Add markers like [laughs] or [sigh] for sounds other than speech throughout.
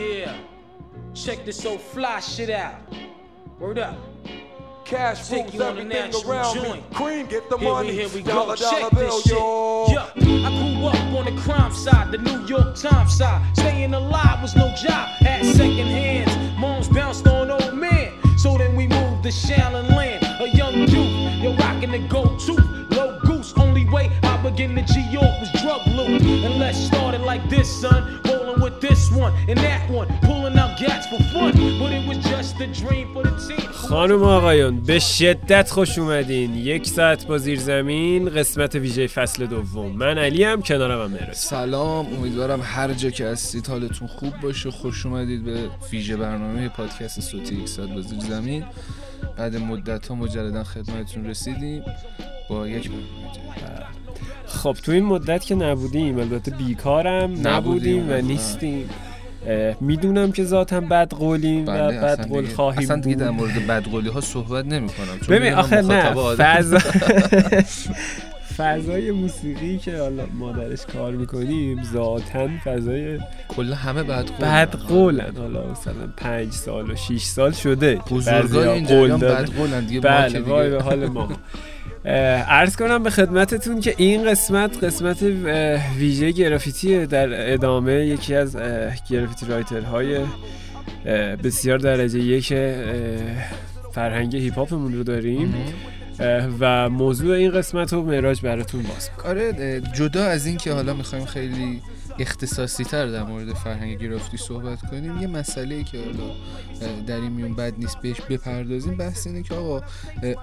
Yeah. Check this old fly shit out. Word up. Cash Take rules everything around joint. me. Cream, get the Here we, money. here we dollar, go. dollar Check bill, this shit. Yeah, I grew up on the crime side, the New York Times side. Staying alive was no job, had second hands. Moms bounced on old men. So then we moved to Shaolin Land, a young youth. You're rocking the go-to, low goose. Only way I begin to G York was drug loot. And let's start it like this, son. خانم و آقایان به شدت خوش اومدین. یک ساعت با زیر زمین قسمت ویژه فصل دوم. من علی هم کنارم هم مهرس سلام امیدوارم هر جا که هستید حالتون خوب باشه. خوش اومدید به ویژه برنامه پادکست صوتی یک ساعت با زیر زمین. بعد مدت ها مجددا خدمتتون رسیدیم. با یک. خب تو این مدت که نبودیم البته بیکارم نبودیم, و. نیستیم. می‌دونم که ذاتم بد قولیم و بله، بد اصلا قول دیگه- خواهیم اصلا دیگه در مورد بدقولی ها صحبت نمی کنم چون ببین آخه نه فضا [laughs] فضای موسیقی که حالا ما درش کار می‌کنیم ذاتا فضای کلا همه بدقول بد قولن حالا مثلا پنج سال و شیش سال شده. بزرگای این جریان دادن. بدقولن دیگه بله وای به حال ما. [laughs] عرض کنم به خدمتتون که این قسمت قسمت ویژه گرافیتی در ادامه یکی از گرافیتی writer های بسیار درجه یک فرهنگ هیپ هاپمون رو داریم. و موضوع این قسمت رو معراج براتون باز. آره جدا از این که حالا می‌خوایم خیلی اختصاصی تر در مورد فرهنگ گرافیتی صحبت کنیم. یه مسئله که حالا در این میون بد نیست بهش بپردازیم بحث اینه که آقا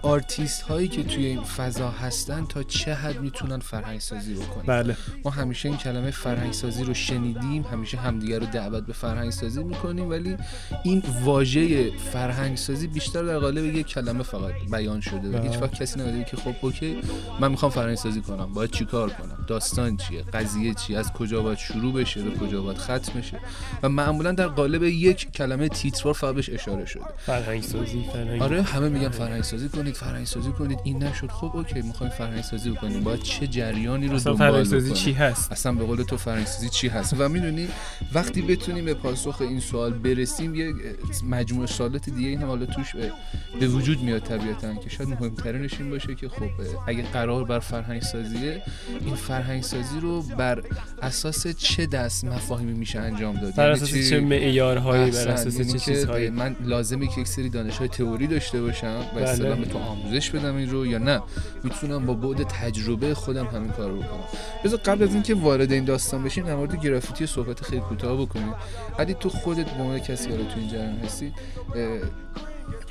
آرتیست هایی که توی این فضا هستن تا چه حد می‌تونن فرهنگ سازی بکنن؟ بله. ما همیشه این کلمه فرهنگ سازی رو شنیدیم همیشه همدیگر رو دعوت به فرهنگ سازی می‌کنیم ولی این واژه فرهنگ سازی بیشتر در قالب یک کلمه فقط بیان شده. بله. هیچ وقت کسی نمیده که خب okay من می‌خوام فرهنگ سازی کنم باید چیکار کنم؟ داستان چیه؟ قضیه چیه؟ از کجا باید شروع بشه به کجا باید ختم بشه. و معمولا در قالب یک کلمه تیتروار فقط بهش اشاره شده. فرهنگ سازی فرهنگ. آره همه میگن فرهنگ سازی کنید فرهنگ سازی کنید. این نشد. خب okay می‌خوایم فرهنگ سازی بکنیم. باید چه جریانی رو دنبال فرهنگ سازی؟ چی هست؟ اصلا به قول تو فرانسیزی چی هست؟ و می‌دونی وقتی بتونیم به پاسخ این سوال برسیم یه مجموعه سوالات دیگه این هم حالا توش به- به وجود میاد طبیعتا که شاید مهمترینش این باشه که خب اگه قرار بر فرهنگ سازیه این فرهنگ سازی رو بر اساس چه دست مفاهیمی میشه انجام داد بر یعنی اساس چه معیارهایی؟ بر. اساس یعنی چه که چیزهایی؟ من لازمه که یک سری دانش های تئوری داشته باشم و بله. اصطلاح به تو آموزش بدم این رو یا نه؟ می‌تونم با بعد تجربه خودم همین کار رو بکنم. بذار قبل از اینکه وارد این داستان بشیم در مورد گرافیتی صحبت خیلی کوتاه بکنیم. علی تو خودت به عنوان کسی حالا تو این جریان هستی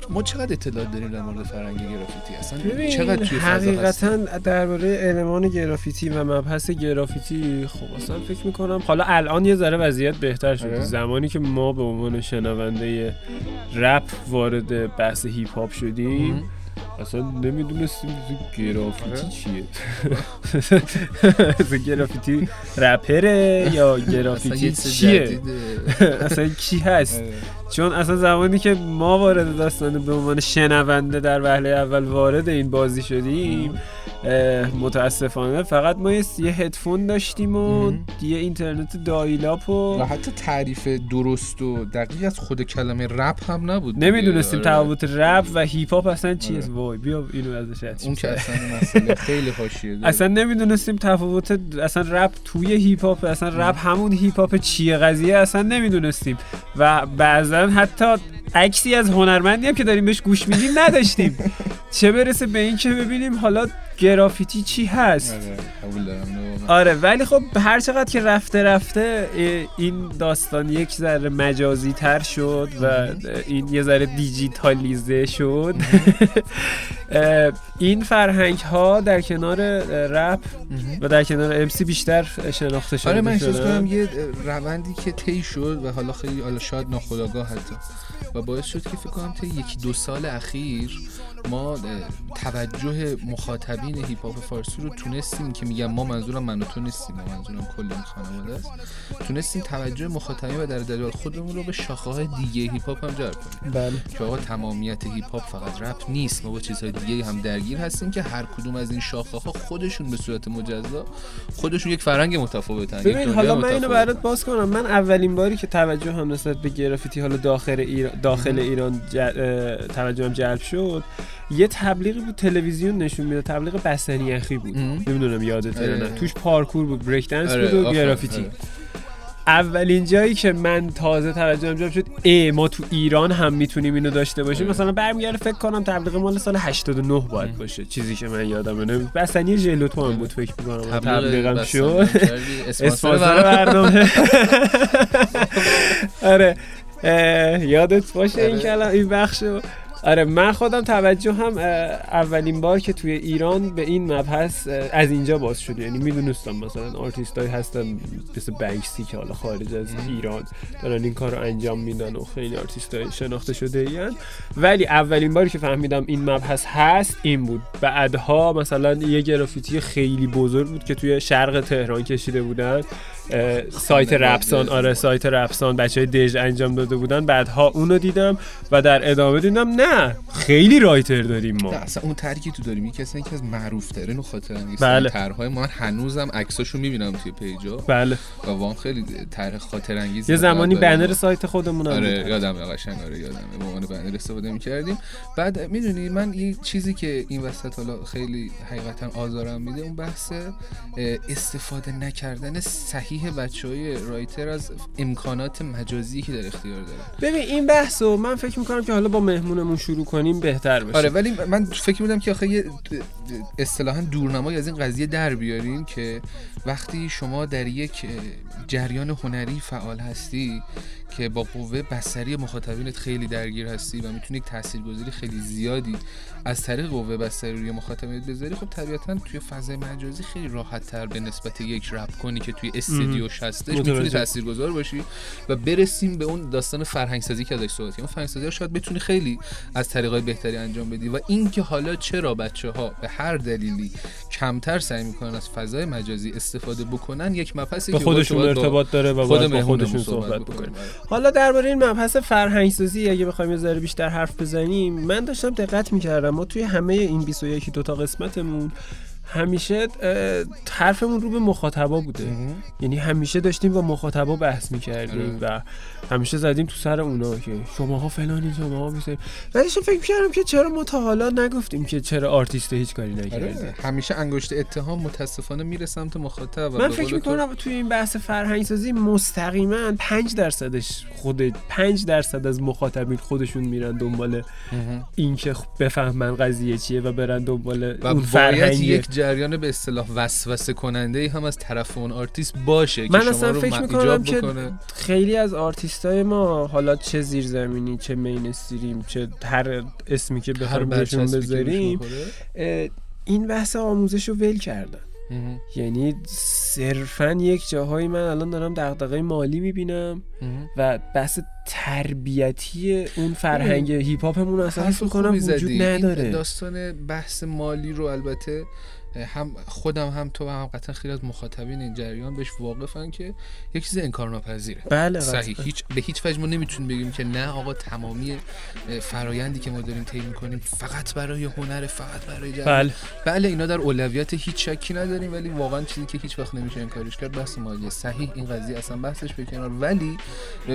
ما چقدر اطلاعات داریم در مورد فرهنگ گرافیتی اصلا چقدر توی حقیقتا درباره المان گرافیتی و مبحث گرافیتی خب اصلا فکر می‌کنم حالا الان یه ذره وضعیت بهتر شده آره. زمانی که ما به عنوان شنونده رپ وارد بحث هیپ هاپ شدیم. اصلا نمی‌دونستیم گرافیتی آره. چیه اصلا گرافیتی رپره یا گرافیتی چیه. اصلا کی هست آره. چون اصلا زمانی که ما وارد داستان به عنوان شنونده در وهله اول وارد این بازی شدیم متاسفانه فقط ما یه هدفون داشتیم و. یه اینترنت dial-up و و حتی تعریف درست و دقیق از خود کلمه رپ هم نبود. نمی‌دونستیم آره. تفاوت رپ و هیپ هاپ اصلا چیه آره. وای بیا اینو ازش اون. که اصلا مسئله [laughs] خیلی حاشیه داره. اصلا نمی‌دونستیم تفاوت اصلا رپ توی هیپ هاپ اصلا رپ همون هیپ هاپ چیه قضیه اصلا نمی‌دونستیم و بعضا حتی عکسی از هنرمندی هم که داریم بهش گوش میدیم نداشتیم [laughs] چه برسه به این که ببینیم حالا گرافیتی چی هست آره. آره ولی خب هر چقدر که رفته رفته این داستان یک ذره مجازی تر شد و این یه ذره دیجیتالیزه شد [laughs] این فرهنگ ها در کنار رپ. و در کنار MC بیشتر شناخته شده آره من احساس. کنم یه روندی که طی شد و حالا خیلی حالا شاید ناخودآگاه حتی و باعث شد که فکر کنم تا یکی دو سال اخیر ما توجه مخاطبین هیپ هاپ فارسی رو تونستیم که میگم ما منظورم من و تو نیستیم ما منظورم کل این خانواده است. تونستیم توجه مخاطبین و در دلال خودمون رو به شاخه های دیگه هیپ هاپ هم جلب کنیم. بله. که آقا تمامیت هیپ هاپ فقط رپ نیست ما با چیزهای دیگه هم درگیر هستیم که هر کدوم از این شاخه ها خودشون به صورت مجزا خودشون یک فرهنگ متفاوتن ببین حالا من اینو. برات باز کنم. من اولین باری که توجه هم نسبت به گرافیتی حالا داخل ایران داخل ایران توجهم جلب شد یه تبلیغی بود تلویزیون نشون می‌داد. تبلیغ بستنی اخی بود. نمی‌دونم یادت یا نه. توش پارکور بود بریک دنس آره، بود و گرافیتی. آره. اولین جایی که من تازه توجهم جلب شد ای ما تو ایران هم می‌تونیم اینو داشته باشیم. مثلا برمیگرده فکر کنم تبلیغ مال سال 89 باید باشه. چیزی که من یادمه. نه بستنی ژلوتو هم بود فکر می‌کنم. تبلیغم شد. [laughs] اسپانسر برنامه. برنامه. [laughs] آره. یادت باشه این آره. کلام این بخشو آره من خودم توجه هم اولین بار که توی ایران به این مبحث از اینجا باز شد. یعنی می‌دونستم مثلا آرتیست هایی هستن مثل Banksy که حالا خارج از ایران دارن این کار رو انجام میدن و خیلی آرتیست های شناخته شده این ولی اولین باری که فهمیدم این مبحث هست این بود. بعدها مثلا یه گرافیتی خیلی بزرگ بود که توی شرق تهران کشیده بودن. سایت. رپسان آره سایت رپسان بچه های دژ انجام داده بودن. بعدها اونو دیدم و در ادامه دیدم نه خیلی رایتر داریم ما. نه اصلا اون که تو داریم یکی اصلا یکی از معروف ترین و خاطر بله. طرحهای ما هنوزم عکساشو می‌بینم توی پیجا. بله. و واقعا خیلی طرح خاطر انگیزی یه زمانی برای بنر. سایت خودمون هم آره بود. یادم قشنگ آره یادمه. به عنوان بنر استفاده می‌کردیم. بعد می‌دونی من یه چیزی که این وسط حالا خیلی حقیقتا آزارم میده اون بحث استفاده نکردن صحیح بچه های رایتر از امکانات مجازی که در اختیار دارن. ببین این بحثو من فکر می‌کنم که حالا با مهمونمون شروع کنیم بهتر بشه. آره ولی من فکر میدم که آخه یه اصطلاحا دورنمای از این قضیه در بیاریم که وقتی شما در یک جریان هنری فعال هستی که با قوه بصری مخاطبینت خیلی درگیر هستی و می‌تونی یک تاثیرگذاری خیلی زیادی از طریق قوه بصری روی مخاطبینت بذاری خب طبیعتا توی فضای مجازی خیلی راحت تر به نسبت یک رپ کنی که توی استودیوش هستش می‌تونی. تاثیرگذار باشی و برسیم به اون داستان فرهنگ سازی که ازش صحبت. اون فرهنگ سازی شاید بتونی خیلی از طریقای بهتری انجام بدی و اینکه حالا چرا بچه ها به هر دلیلی کمتر سعی می‌کنن از فضای مجازی استفاده بکنن یک مبحثی که خودشون ارتباط داره و خود با مهمونمون خودشون صحبت صحبت بکنیم. بکنیم. حالا درباره این مبحث فرهنگ سازی اگه بخوایم یه ذره بیشتر حرف بزنیم من داشتم دقت می‌کردم. ما توی همه این 21 دو تا قسمتمون همیشه اه، حرفمون رو به مخاطبا بوده. یعنی همیشه داشتیم با مخاطبا بحث می‌کردیم و همیشه زدیم تو سر اونا که شماها فلانی شماها بیسه و داشتم فکر کردم که چرا ما تا حالا نگفتیم که چرا آرتیست هیچ کاری نکرده آره همیشه انگشت اتهام متاسفانه میره سمت مخاطب من فکر تو- می‌کنم توی این بحث فرهنگ سازی مستقیما 5 درصدش خود 5 درصد از مخاطبین خودشون میرن دنبال. اینکه خ- بفهمن قضیه چیه و برن دنبال اون فرهنگ یک جریان به اصطلاح وسوسه کننده ای هم از طرف اون آرتیست باشه من که اصلا شما رو فکر می‌کنم که. خیلی از آرتیستای ما حالا چه زیرزمینی چه mainstream چه هر اسمی که هر بخوایم بهشون بذاریم این بحث آموزش رو ول کردن. یعنی صرفا یک جاهایی من الان دارم دغدغه مالی می‌بینم. و بحث تربیتی اون فرهنگ هیپ هاپمون اصلا حس می‌کنم خوبی وجود نداره داستان بحث مالی رو البته هم خودم هم تو و هم قطعا خیلی از مخاطبین این جریان بهش واقفن که یک چیز انکارناپذیره. بله صحیح. هیچ به هیچ وجه ما نمی‌تونیم بگیم که نه آقا تمامی فرایندی که ما داریم طی می‌کنیم فقط برای هنر فقط برای جریان. بله. بله اینا در اولویت هیچ شکی نداریم ولی واقعا چیزی که هیچ وقت نمیشه انکارش کرد بحث مالیه صحیح این قضیه اصلا بحثش به کنار. ولی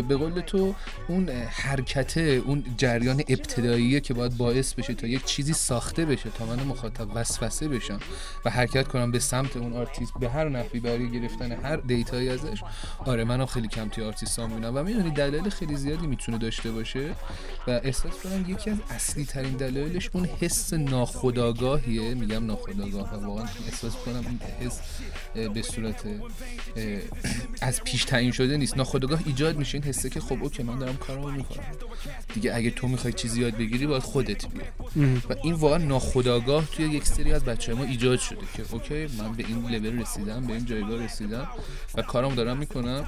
به قول تو اون اه، حرکته اون جریان ابتداییه که باید باعث بشه تا یک چیزی ساخته بشه تا من مخاطب وسوسه بشم. و حرکت کنم به سمت اون آرتیست به هر نحوی برای گرفتن هر data یی ازش. آره منم خیلی کم توی آرتیست ها می‌بینم. و می‌دونی دلایل خیلی زیادی می‌تونه داشته باشه. و احساس کنم یکی از اصلی ترین دلایلش اون حس ناخودآگاهیه. میگم ناخودآگاه واقعا احساس کنم این حس به صورت [clears throat] از پیش تعیین شده نیست. ناخودآگاه ایجاد میشه. این حسه که خب okay من دارم کارمو می‌کنم. دیگه اگه تو می‌خوای چیزی یاد بگیری باید خودت بیای. و این واقعا ناخودآگاه توی یک سری از بچه ما ایجاد ایجاد شده که okay من به این level رسیدم به این جایگاه رسیدم و کارم دارم می‌کنم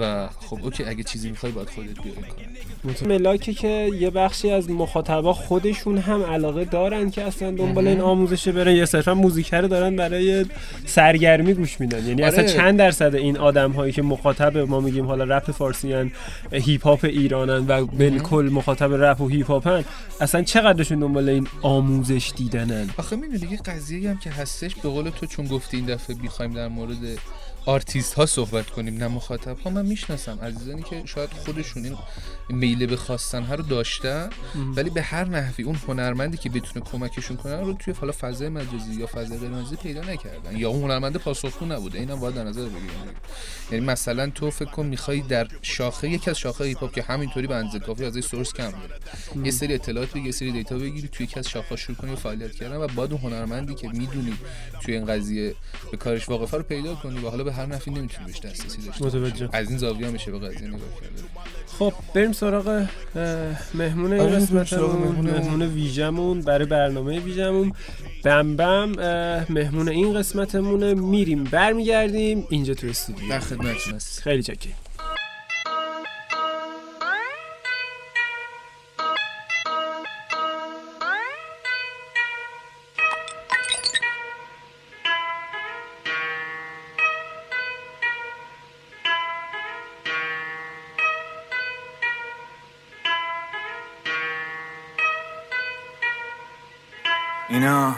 و خب okay اگه چیزی می‌خوای باید خودت بیای کار ملاکه که یه بخشی از مخاطبا خودشون هم علاقه دارن که اصلا دنبال این آموزشه برن یا صرفا موزیک رو دارن برای سرگرمی گوش میدن. یعنی آره. اصلا چند درصد این آدم هایی که مخاطب ما میگیم حالا رپ فارسی هن هیپ هاپ ایرانن و بالکل مخاطب رپ و هیپ هاپن اصلا چقدرشون دنبال این آموزش دیدنن؟ آخه می‌دونی یه قضیه هم که هستش به قول تو چون گفتی این دفعه می‌خوایم در مورد آرتیست ها صحبت کنیم نه مخاطب ها من می‌شناسم عزیزانی که شاید خودشون این میل به خواستنه رو داشتن ولی به هر نحوی اون هنرمندی که بتونه کمکشون کنه رو توی حالا فضای مجازی یا فضای غیر مجازی پیدا نکردن. یا اون هنرمنده پاسخگو نبوده. اینم باید در نظر بگیریم. یعنی مثلا تو فکر کن می‌خوای در شاخه یکی از شاخه هیپ هاپ که همینطوری به اندازه کافی از source کم داره یه سری اطلاعات بگیری یه سری data بگیری توی یکی از شاخه شروع کنی و فعالیت کردن و بعد اون هنرمندی که می‌دونی توی این قضیه به کارش واقفه رو پیدا کنی و حالا به هر نحوی نمی‌تونی بهش دسترسی داشته. متوجه. از این زاویه میشه به قضیه نگاه کرد. خب بریم سراغ مهمون این قسمتمون. مهمون ویژمون برای برنامه ویژمون بم بم مهمون این قسمتمونه. میریم برمیگردیم اینجا تو استودیو. در خدمتتون هست خیلی چکی اینا.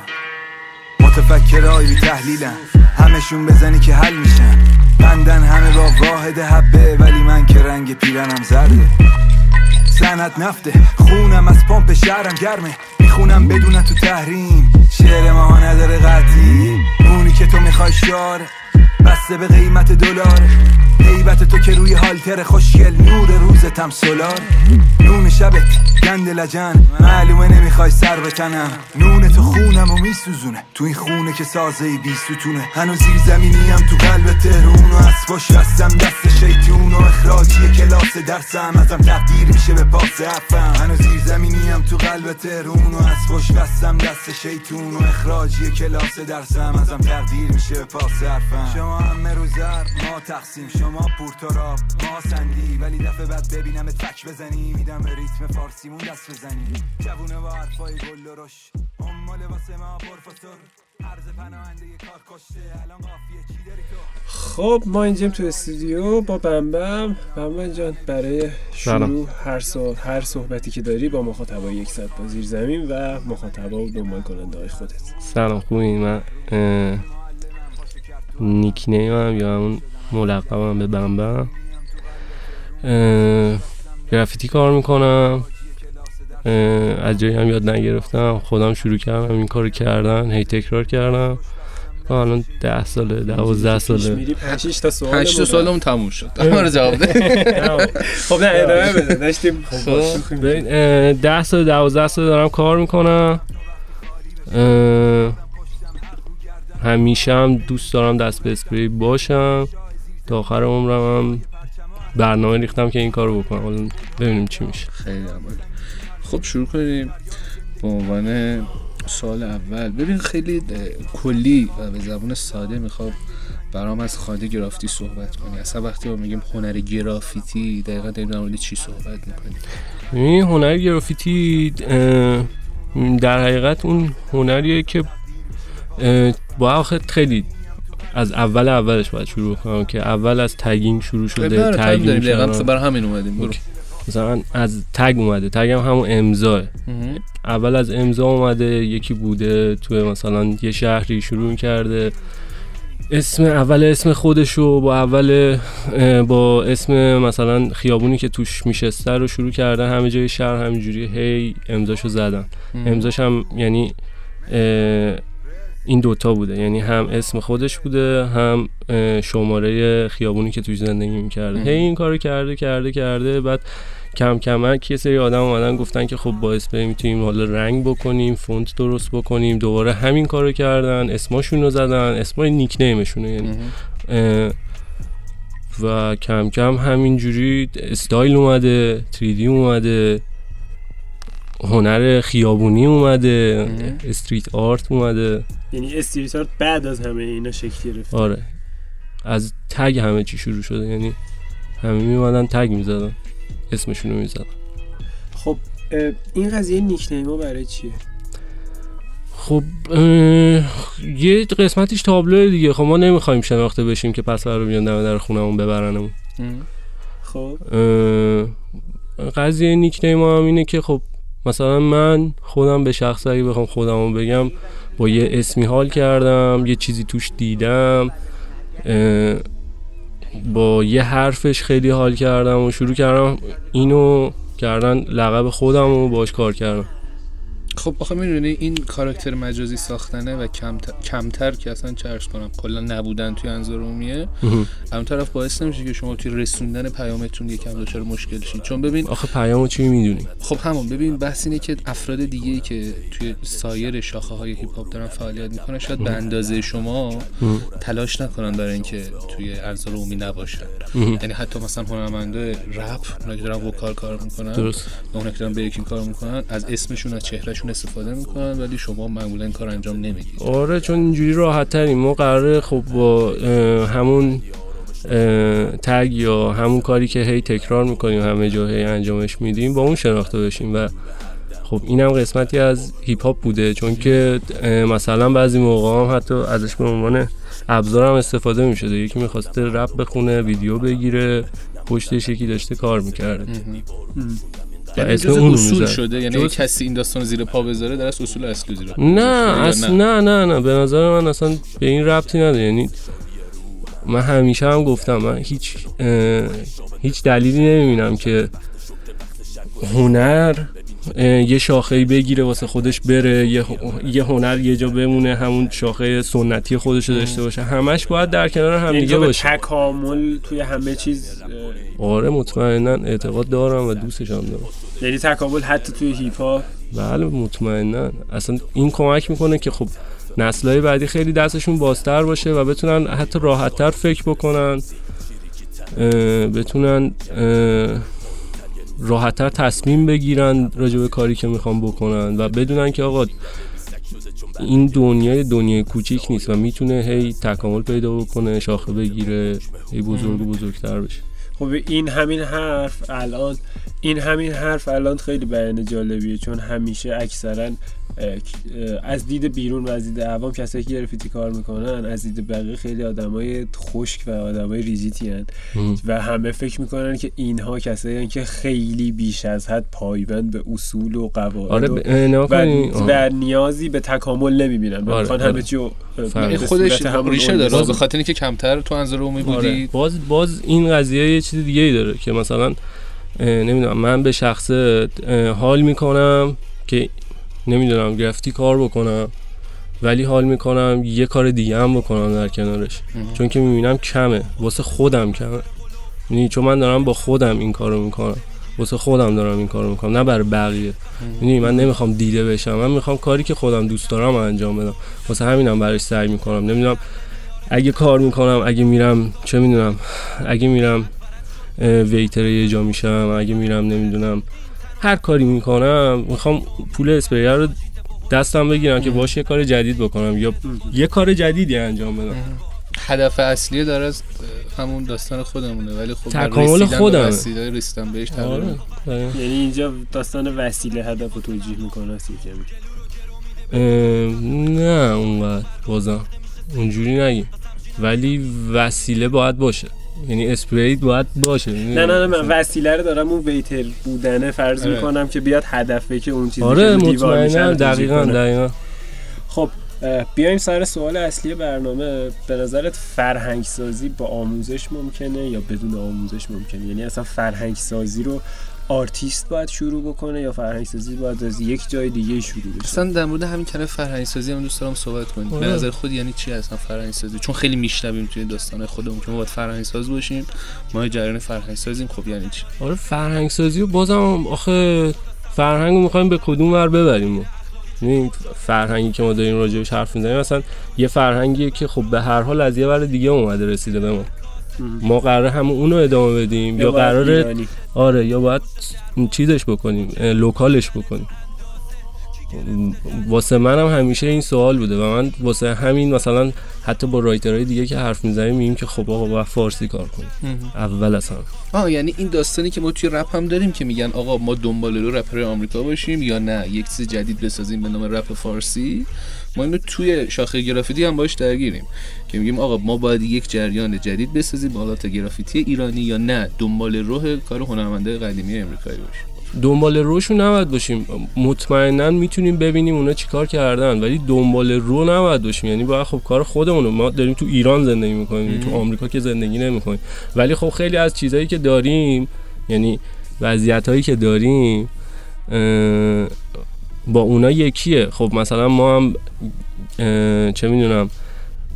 متفکرای بی تحلیلن. همشون بزنی که حل میشن. بندن همه با واحد حبه ولی من که رنگ پیرنم زرده. سنت نفته. خونم از پمپ شهرم گرمه. می‌خونم بدون تو تحریم. شعر ما نداره قطعی. اونی که تو می‌خوای شاره بسته به قیمت دلار. هیبت تو که روی هالتر خوشگل. نور روزتم سولار. نون شبت گند لجن. معلومه نمی‌خوای سر بکنم. نون تو خونم و میسوزونه. تو این خونه که سازه بی ستونه. هنوز زیر زمینیم تو قلب تهرون و پشت بستم دست شیطون و اخراجی کلاس درسم. ازم تقدیر میشه به پاس حرفم هنوز زیر زمینیم تو قلب تهرون و پشت بستم دست شیطون و اخراجی کلاس درسم. ازم تقدیر میشه به پاس حرفم شما همه رو ضرب ما تقسیم. شما پورتوراب ما سندی. ولی دفعه بعد ببینم تک بزنی. میدم به ریتم فارسیمون دست بزنی. جوونه با حرفای گل و رش امال واسه ما پرفسور عرض پناهنده کار کشته الان قافیه. چی داری تو؟ خب ما اینجا تو استودیو. با بمبم. بمبم جان برای شروع. هر, صح- هر صحبتی که داری با مخاطبای یک صد با زیر زمین و مخاطبا و دنبال کننده های خودت. سلام خوبی؟ من نیک نیمم یا همون ملقبم به بمبم اه، گرافیتی کار می‌کنم. از جایی هم یاد نگرفتم. خودم شروع کردم این کارو کردن. هی تکرار کردم. الان ده ساله دوازده ساله. میری 5 6 تا سوال پنج تا سالمون تموم شد. ما رو جواب ده. [laughs] خب نه ادامه بده. داشتیم خب ده سال دوازده سال دارم کار می‌کنم. همیشه هم دوست دارم دست به اسپری باشم. تا آخر عمرم هم برنامه ریختم که این کارو بکنم. حالا ببینیم چی میشه. خیلی عمالی خب شروع کنیم به عنوان سال اول. ببین خیلی کلی و به زبان ساده می‌خوام برام از خانه گرافیتی صحبت کنی. اصلا وقتی ما میگیم هنر گرافیتی دقیقا داریم در مورد چی صحبت می‌کنیم؟ این هنر گرافیتی در حقیقت اون هنریه که با خیلی از اول اولش باید شروع کنم که اول از تگینگ شروع شده داریم. دقیقا. برای همین اومدیم برو. مثلا از تگ اومده. تگ هم همون امضاه مهم. اول از امضا اومده یکی بوده توی مثلا یه شهری شروع کرده. اسم اول اسم خودشو با اول با اسم مثلا خیابونی که توش میشسته رو شروع کردن. همه جای شهر همینجوری هی امضاشو زدن. امضاش هم یعنی این دوتا بوده. یعنی هم اسم خودش بوده هم شماره خیابونی که توش زندگی می‌کرده. هی این کارو کرده کرده کرده. بعد کم کمک یه سری آدم اومدن گفتن که خب با اسپری می‌تونیم حالا رنگ بکنیم فونت درست بکنیم. دوباره همین کارو کردن اسماشون رو زدن. اسمای نیک نیمشونه یعنی و کم کم همینجوری استایل اومده 3D اومده. هنر خیابونی اومده استریت آرت اومده. یعنی استریت آرت بعد از همه اینا شکل گرفت آره. از تگ همه چی شروع شده یعنی همه میومدن تگ می‌زدن اسمشون رو می‌زدن خب این قضیه نیکنیما برای چیه؟ خب یه قسمتیش تابلو دیگه. خب ما نمی‌خوایم شناخته بشیم که پس رو بیان دم در خونمون ببرنمون. خب. قضیه نیکنیم ما هم اینه که خب مثلا من خودم به شخص اگه بخوام خودمو بگم با یه اسمی حال کردم یه چیزی توش دیدم با یه حرفش خیلی حال کردم و شروع کردم اینو کردن لقب خودم و باش کار کردم. خب آخه می‌دونی این کاراکتر مجازی ساختنه و کمتر, کمتر که اصلا چرش کنم. کلا نبودن توی انظار عمومیه اون طرف باعث نمیشه که شما توی رسوندن پیامتون یکم دچار مشکل شید چون ببین آخه پیامو چی می‌دونی؟ خب همون ببین بحث اینه که افراد دیگه ای که توی سایر شاخه های هیپ هاپ دارن فعالیت می‌کنن شاید به اندازه شما تلاش نکنن برای اینکه توی انظار عمومی نباشن. یعنی حتی مثلا هنرمندای رپ اونا که دارن vocal کار می‌کنن درست. و اونا که دارن b-king کار می‌کنن از اسمشون از چهرهشون استفاده می‌کنن ولی شما معمولا این کار انجام نمی‌دید. آره چون اینجوری راحت تریم ما قراره خب با همون تگ یا همون کاری که هی تکرار می‌کنیم همه جا هی انجامش میدیم با اون شناخته بشیم. و خب اینم قسمتی از هیپ هاپ بوده. چون که مثلا بعضی موقع هم حتی ازش به عنوان ابزار هم استفاده می‌شده. یکی می‌خواسته رپ بخونه ویدیو بگیره پشتش یکی داشته کار می‌کرده. یعنی اسم اصول. شده یعنی جز- کسی این داستان زیر پا بذاره در اصول اصلی زیر پا نه اصلا نه نه نه. به نظر من اصلا به این ربطی نداره. یعنی من همیشه هم گفتم من هیچ اه، هیچ دلیلی نمی‌بینم که هنر یه شاخه بگیره واسه خودش بره یه, یه هنر یه جا بمونه همون شاخه سنتی خودش داشته باشه. همش باید در کنار هم دیگه باشه تکامل توی همه چیز آره مطمئنا اعتقاد دارم و دوستش هم دارم. یعنی تکامل حتی توی هیپ هاپ بله مطمئنا. اصلا این کمک می‌کنه که خب نسلهای بعدی خیلی دستشون بازتر باشه و بتونن حتی راحتتر فکر بکنن اه، بتونن اه، راحتتر تصمیم بگیرن راجع به کاری که می‌خوان بکنن و بدونن که آقا این دنیای دنیای کوچیک نیست و می‌تونه هی تکامل پیدا بکنه شاخه بگیره هی بزرگ و بزرگتر بشه. خب این همین حرف الان این همین حرف الان خیلی بیان جالبیه چون همیشه اکثرا از دید بیرون و از دید عوام کسایی که گرافیتی کار می‌کنن از دید بقیه خیلی آدمای خشک و آدمای ریزیتی هن. و همه فکر می‌کنن که اینها کسایی هن که خیلی بیش از حد پایبند به اصول و قواعد آره و, ب- و. و نیازی به تکامل نمی‌بینن آره، می‌خوان آره. همه چی رو اه، فهمیدم. به این خودش ریشه داره به خاطر اینکه کمتر تو انظار عمومی آره. بودید باز باز این قضیه یه چیز دیگه ای داره که مثلا نمی‌دونم من به شخص حال می‌کنم که نمی‌دونم گرافتی کار بکنم ولی حال می‌کنم یه کار دیگه هم بکنم در کنارش. چون که می‌بینم کمه. واسه خودم کمه. یعنی چون من دارم با خودم این کارو می‌کنم. واسه خودم دارم این کارو می‌کنم نه برای بقیه. یعنی من نمی‌خوام دیده بشم. من می‌خوام کاری که خودم دوست دارم انجام بدم. واسه همینم براش سعی می‌کنم. نمی‌دونم اگه کار می‌کنم اگه میرم چه می‌دونم اگه میرم ویتر یه جا میشم اگه میرم نمی‌دونم هر کاری می‌کنم می‌خوام پول اسپریر رو دستم بگیرم که باشه یه کار جدید بکنم یا یه کار جدیدی انجام بدم. هدف اصلی داره از همون داستان خودمونه ولی خب تکامل خودمه. وسیله رسیدن بهش آره. دقیقاً. یعنی اینجا داستان وسیله هدف رو توجیه می‌کنه نه اونقدر بازم. اونجوری نگیم. ولی وسیله باید باشه. یعنی اسپرید باید باشه نه نه نه من وسیله رو دارم اون ویتر بودنه فرض آره. می‌کنم که بیاد هدفه که اون چیزی آره که رو دیوار میشه دقیقا کنه. دقیقا خب بیایم سر سوال اصلی برنامه به نظرت فرهنگ سازی با آموزش ممکنه یا بدون آموزش ممکنه یعنی اصلا فرهنگ سازی رو آرتیست باید شروع بکنه یا فرهنگ سازی باید از یک جای دیگه شروع بشه؟ اصلا در مورد همین کلمه فرهنگ سازی هم دوست دارم صحبت کنیم. به آره. نظر خود یعنی چی اصلا فرهنگ سازی چون خیلی میشنویم توی داستان خودمون که ما باید فرهنگ ساز باشیم ما جریان فرهنگ سازیم خب یعنی چی؟ آره فرهنگ سازی و بازم آخه فرهنگ رو می‌خوایم به کدوم ور ببریم؟ ما یعنی فرهنگی که ما داریم راجبش حرف می‌زنیم مثلا یه فرهنگیه که خب به هر حال از یه ور دیگه اومده رسیده به ما. ما قراره همون اونو ادامه بدیم یا قراره ایرانی. آره یا باید چیزش بکنیم لوکالش بکنیم. واسه منم همیشه این سوال بوده و من واسه همین مثلا حتی با رایترهای دیگه که حرف می‌زنیم میگیم که خب آقا باید فارسی کار کنیم. اول اصلا آه یعنی این داستانی که ما توی رپ هم داریم که میگن آقا ما دنبال رو رپر آمریکا باشیم یا نه؟ یک چیز جدید بسازیم به نام رپ فارسی. ما اینو توی شاخه گرافیتی هم باش درگیریم که میگیم آقا ما باید یک جریان جدید بسازیم حالات گرافیتی ایرانی یا نه. دنبال روح کار هنرمنده قدیمی امریکایی باشیم. دنبال روشون نباید باشیم. مطمئنا می‌تونیم ببینیم اونا چیکار کردن ولی دنبال رو نباید باشیم. یعنی باید خب کار خودمون ما داریم تو ایران زندگی می‌کنیم تو آمریکا که زندگی نمی‌کنیم. ولی خب خیلی از چیزهایی که داریم یعنی وضعیت هایی که داریم با اونا یکیه. خب مثلا ما هم چه می‌دونم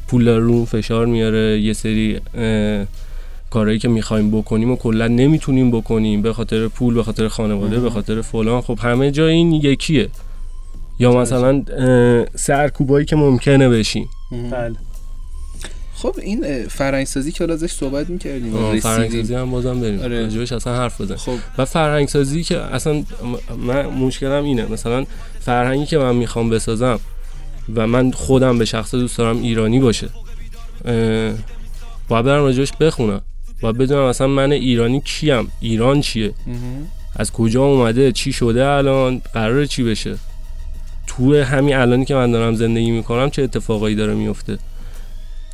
پول رو فشار میاره یه سری کارهایی که می‌خوایم بکنیم و کلا نمی‌تونیم بکنیم به خاطر پول به خاطر خانواده به خاطر فلان. خب همه جا این یکیه. یا مثلا سرکوبایی که ممکنه بشیم. بله. خب این اه، فرهنگسازی که ازش صحبت می‌کردیم فرهنگسازی هم بازم بریم. آره. راجبش اصلا حرف بزن خب. و فرهنگسازی که اصلا من مشکلم اینه مثلا فرهنگی که من می‌خوام بسازم و من خودم به شخص دوست دارم ایرانی باشه باید برم راجبش بخونم. باید بدونم اصلا من ایرانی کیم ایران چیه؟ از کجا اومده؟ چی شده الان؟ قرار چی بشه؟ تو همین الانی که من دارم زندگی می‌کنم چه اتفاقایی داره میفته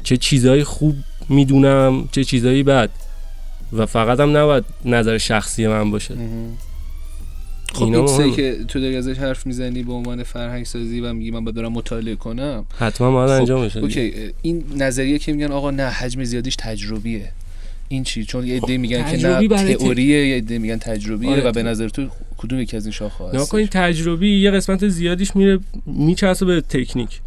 چه چیزایی خوب می‌دونم چه چیزایی بد. و فقط هم نباید نظر شخصی من باشه. خب این چیزی. که تو داری ازش حرف می‌زنی به عنوان فرهنگ سازی و میگی من باید برم مطالعه کنم. حتما باید خب، انجام بشه. اوکی این نظریه که میگن آقا نه حجم زیادیش تجربیه. این چی؟ چون یه عده میگن که تجربی نه تئوریه یه عده میگن تجربیه آره. و به نظر تو کدوم یکی از این شاخه نگاه هست کنید تجربی یه قسمت زیادیش میره میچسبه به تکنیک.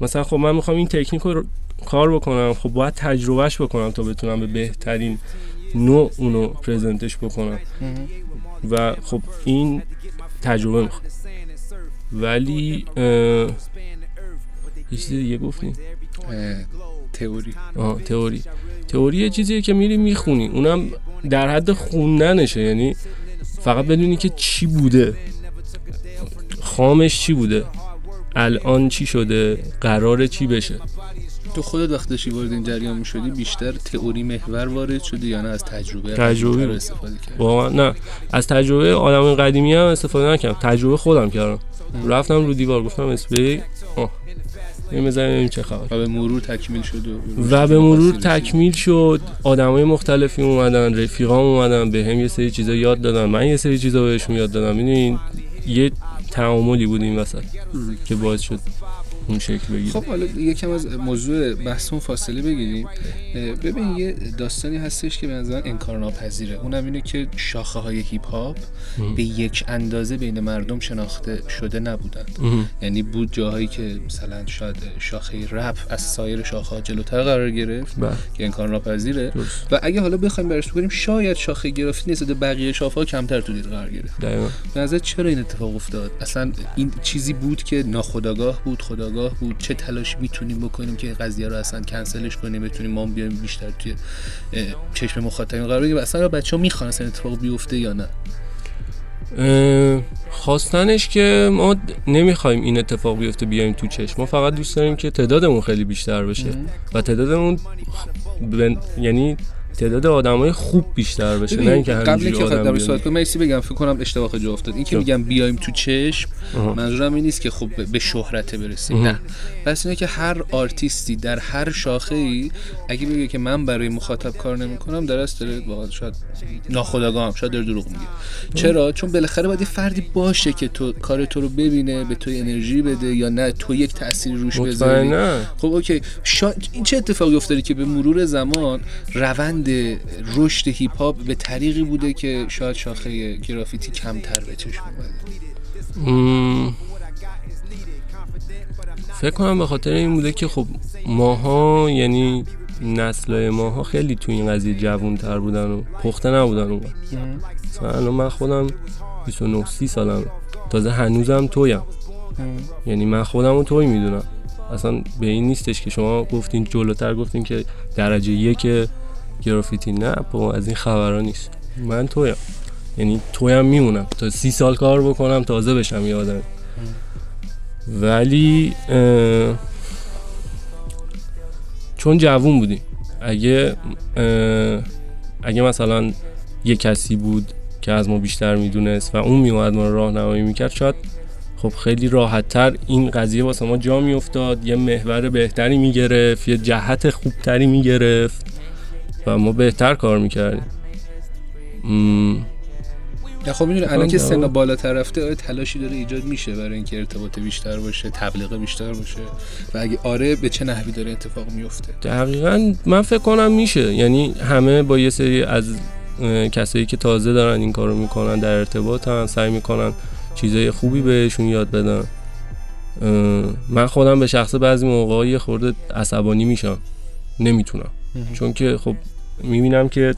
مثلا خب من می‌خوام این تکنیک رو کار بکنم خب باید تجربهش بکنم تا بتونم به بهترین نوع اونو پرزنتش بکنم. و خب این تجربه می‌خواد ولی یه چیز دیگه گفتیم تئوری. آها تئوری. تئوری یه چیزیه که میری می‌خونی. اونم در حد خوندنشه. یعنی فقط بدونی که چی بوده. خامش چی بوده. الان چی شده. قرار چی بشه. تو خودت وقت داشتی وارد این جریان می‌شدی بیشتر تئوری محور وارد شدی یا نه؟ از تجربه تجربه. استفاده کردی؟ نه. از تجربه آدم قدیمی هم استفاده نکردم. تجربه خودم کردم. رفتم رو دیوار گفتم اسپری بزنیم چه خبر. و به مرور تکمیل شد و, و به مرور تکمیل شد. آدمای مختلفی اومدن رفیقام اومدن به هم یه سری چیزا یاد دادن. من یه سری چیزا بهشون یاد دادم. می‌دونین یه تعاملی بود این وسط که باعث شد. اون شکل بگیره خب حالا یکم از موضوع بحثمون فاصله بگیریم ببین یه داستانی هستش که به نظر انکار ناپذیره اونم اینه که شاخه های هیپ هاپ به یک اندازه بین مردم شناخته شده نبودند. یعنی بود جاهایی که مثلا شاید شاخه رپ از سایر شاخه ها جلوتر قرار گرفت بله. که انکار ناپذیره. و اگه حالا بخوایم بررسی کنیم شاید شاخه گرافیتی نسبت به بقیه شاخه ها کمتر تو دید قرار گرفت. به نظر چرا این اتفاق افتاد اصلا این چیزی بود که ناخداگاه بود خداگاه بود چه تلاشی می‌تونیم بکنیم که این قضیه رو اصلا کنسلش کنیم بتونیم ما بیایم بیشتر توی چشم مخاطبین قرار بگیریم. اصلا بچه ها می‌خوان اصلا اتفاق بیفته یا نه؟ خواستنش که ما نمی‌خوایم این اتفاق بیفته بیایم تو چشم. ما فقط دوست داریم که تعدادمون خیلی بیشتر بشه و تعدادمون بن- یعنی تعداد آدمای خوب بیشتر بشه نه اینکه قبل که آدم. صحبت کنم مرسی بگم فکر کنم اشتباه جا افتاد این که. میگم بیایم تو چشم. منظورم این نیست که خب به شهرت برسیم. نه بس اینه که هر آرتیستی در هر شاخه ای اگه بگه که من برای مخاطب کار نمی‌کنم در اصل داره واقعا شاید ناخودآگاه هم شاید داره دروغ میگه چرا چون بالاخره باید یه فردی باشه که تو کار تو رو ببینه به تو انرژی بده یا نه تو یک تأثیری روش بذاری خب اوکی شا... این چه اتفاقی افتاده که به مرور زمان روند رشد هیپ هاپ به طریقی بوده که شاید شاخه گرافیتی کمتر به چشم اومده. فکر کنم به خاطر این بوده که خب ماها یعنی نسلای ماها خیلی تو این قضیه جوون تر بودن و پخته نبودن اون مثلا الان من خودم 29 30 سالم تازه هنوزم تویم. یعنی من خودم رو توی می‌دونم. اصلا به این نیستش که شما گفتین جلوتر گفتین که درجه یک گرافیتی نه با از این خبرها نیست. من تویم. یعنی تویم میمونم. تا سی سال کار بکنم تازه بشم یه آدم. ولی اه، چون جوون بودیم. اگه اه، اگه مثلا یه کسی بود که از ما بیشتر می‌دونست و اون میومد ما رو راهنمایی می‌کرد شاید خب خیلی راحتتر این قضیه واسه ما جا میافتاد. یه محور بهتری می‌گرفت یه جهت خوبتری می‌گرفت. و ما بهتر کار می‌کردیم. نه خب می‌دونی الان که. سن بالاتر رفته آیا تلاشی داره ایجاد میشه برای اینکه ارتباط بیشتر باشه تبلیغ بیشتر باشه. و اگه آره به چه نحوی داره اتفاق میفته دقیقا من فکر کنم میشه. یعنی همه با یه سری از کسایی که تازه دارن این کارو می‌کنن در ارتباطن سعی می‌کنن چیزای خوبی بهشون یاد بدن. من خودم به شخصه بعضی موقع یه خورده عصبانی میشم. نمی‌تونم. چون که خب می‌بینم که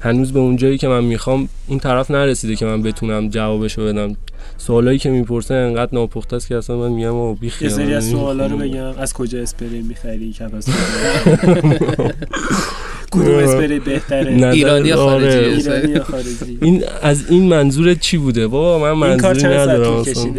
هنوز به اون جایی که من می‌خوام اون طرف نرسیده که من بتونم جوابشو بدم. سوالایی که می‌پرسه انقدر ناپخته است که اصلا من میگم آقا بی خیال سری از سوالا رو. بگم. از کجا اسپری می‌خری؟ کپاسیته [laughs] کدوم اسپری بهتره؟ نظر- ایرانی یا آره. خارجی؟ ایرانی یا خارجی؟ این از این منظور چی بوده؟ بابا من منظوری ندارم اصلا.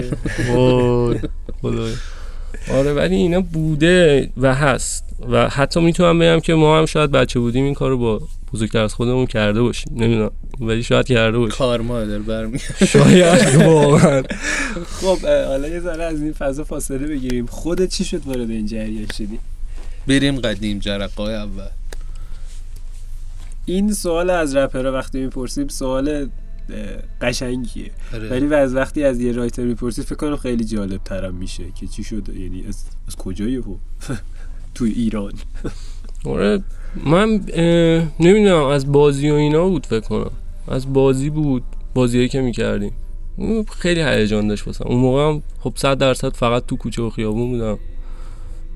آره ولی اینا بوده و هست. و حتی می‌تونم بگم که ما هم شاید بچه بودیم این کارو با بزرگتر از خودمون کرده باشیم. نمی‌دونم. ولی شاید کرده باشیم. کارما داره برمی [laughs] شاید واقعا. خب حالا یه ذره از این فضا فاصله بگیریم. خودت چی شد وارد این جریان شدی؟ بریم قدیم جرقای اول. این سوال از رپرها وقتی می‌پرسیم سوال قشنگیه. آره. ولی و از وقتی از یه رایتر می‌پرسی فکر کنم خیلی جالب ترم میشه که چی شد. یعنی از, از کجایی هو [laughs] تو ایران. آره من نمی‌دونم از بازی و اینا بود فکر کنم. از بازی بود بازیایی که می‌کردیم. خیلی هیجان داشت واسم. اون موقع هم خب صد درصد فقط تو کوچه و خیابون بودم.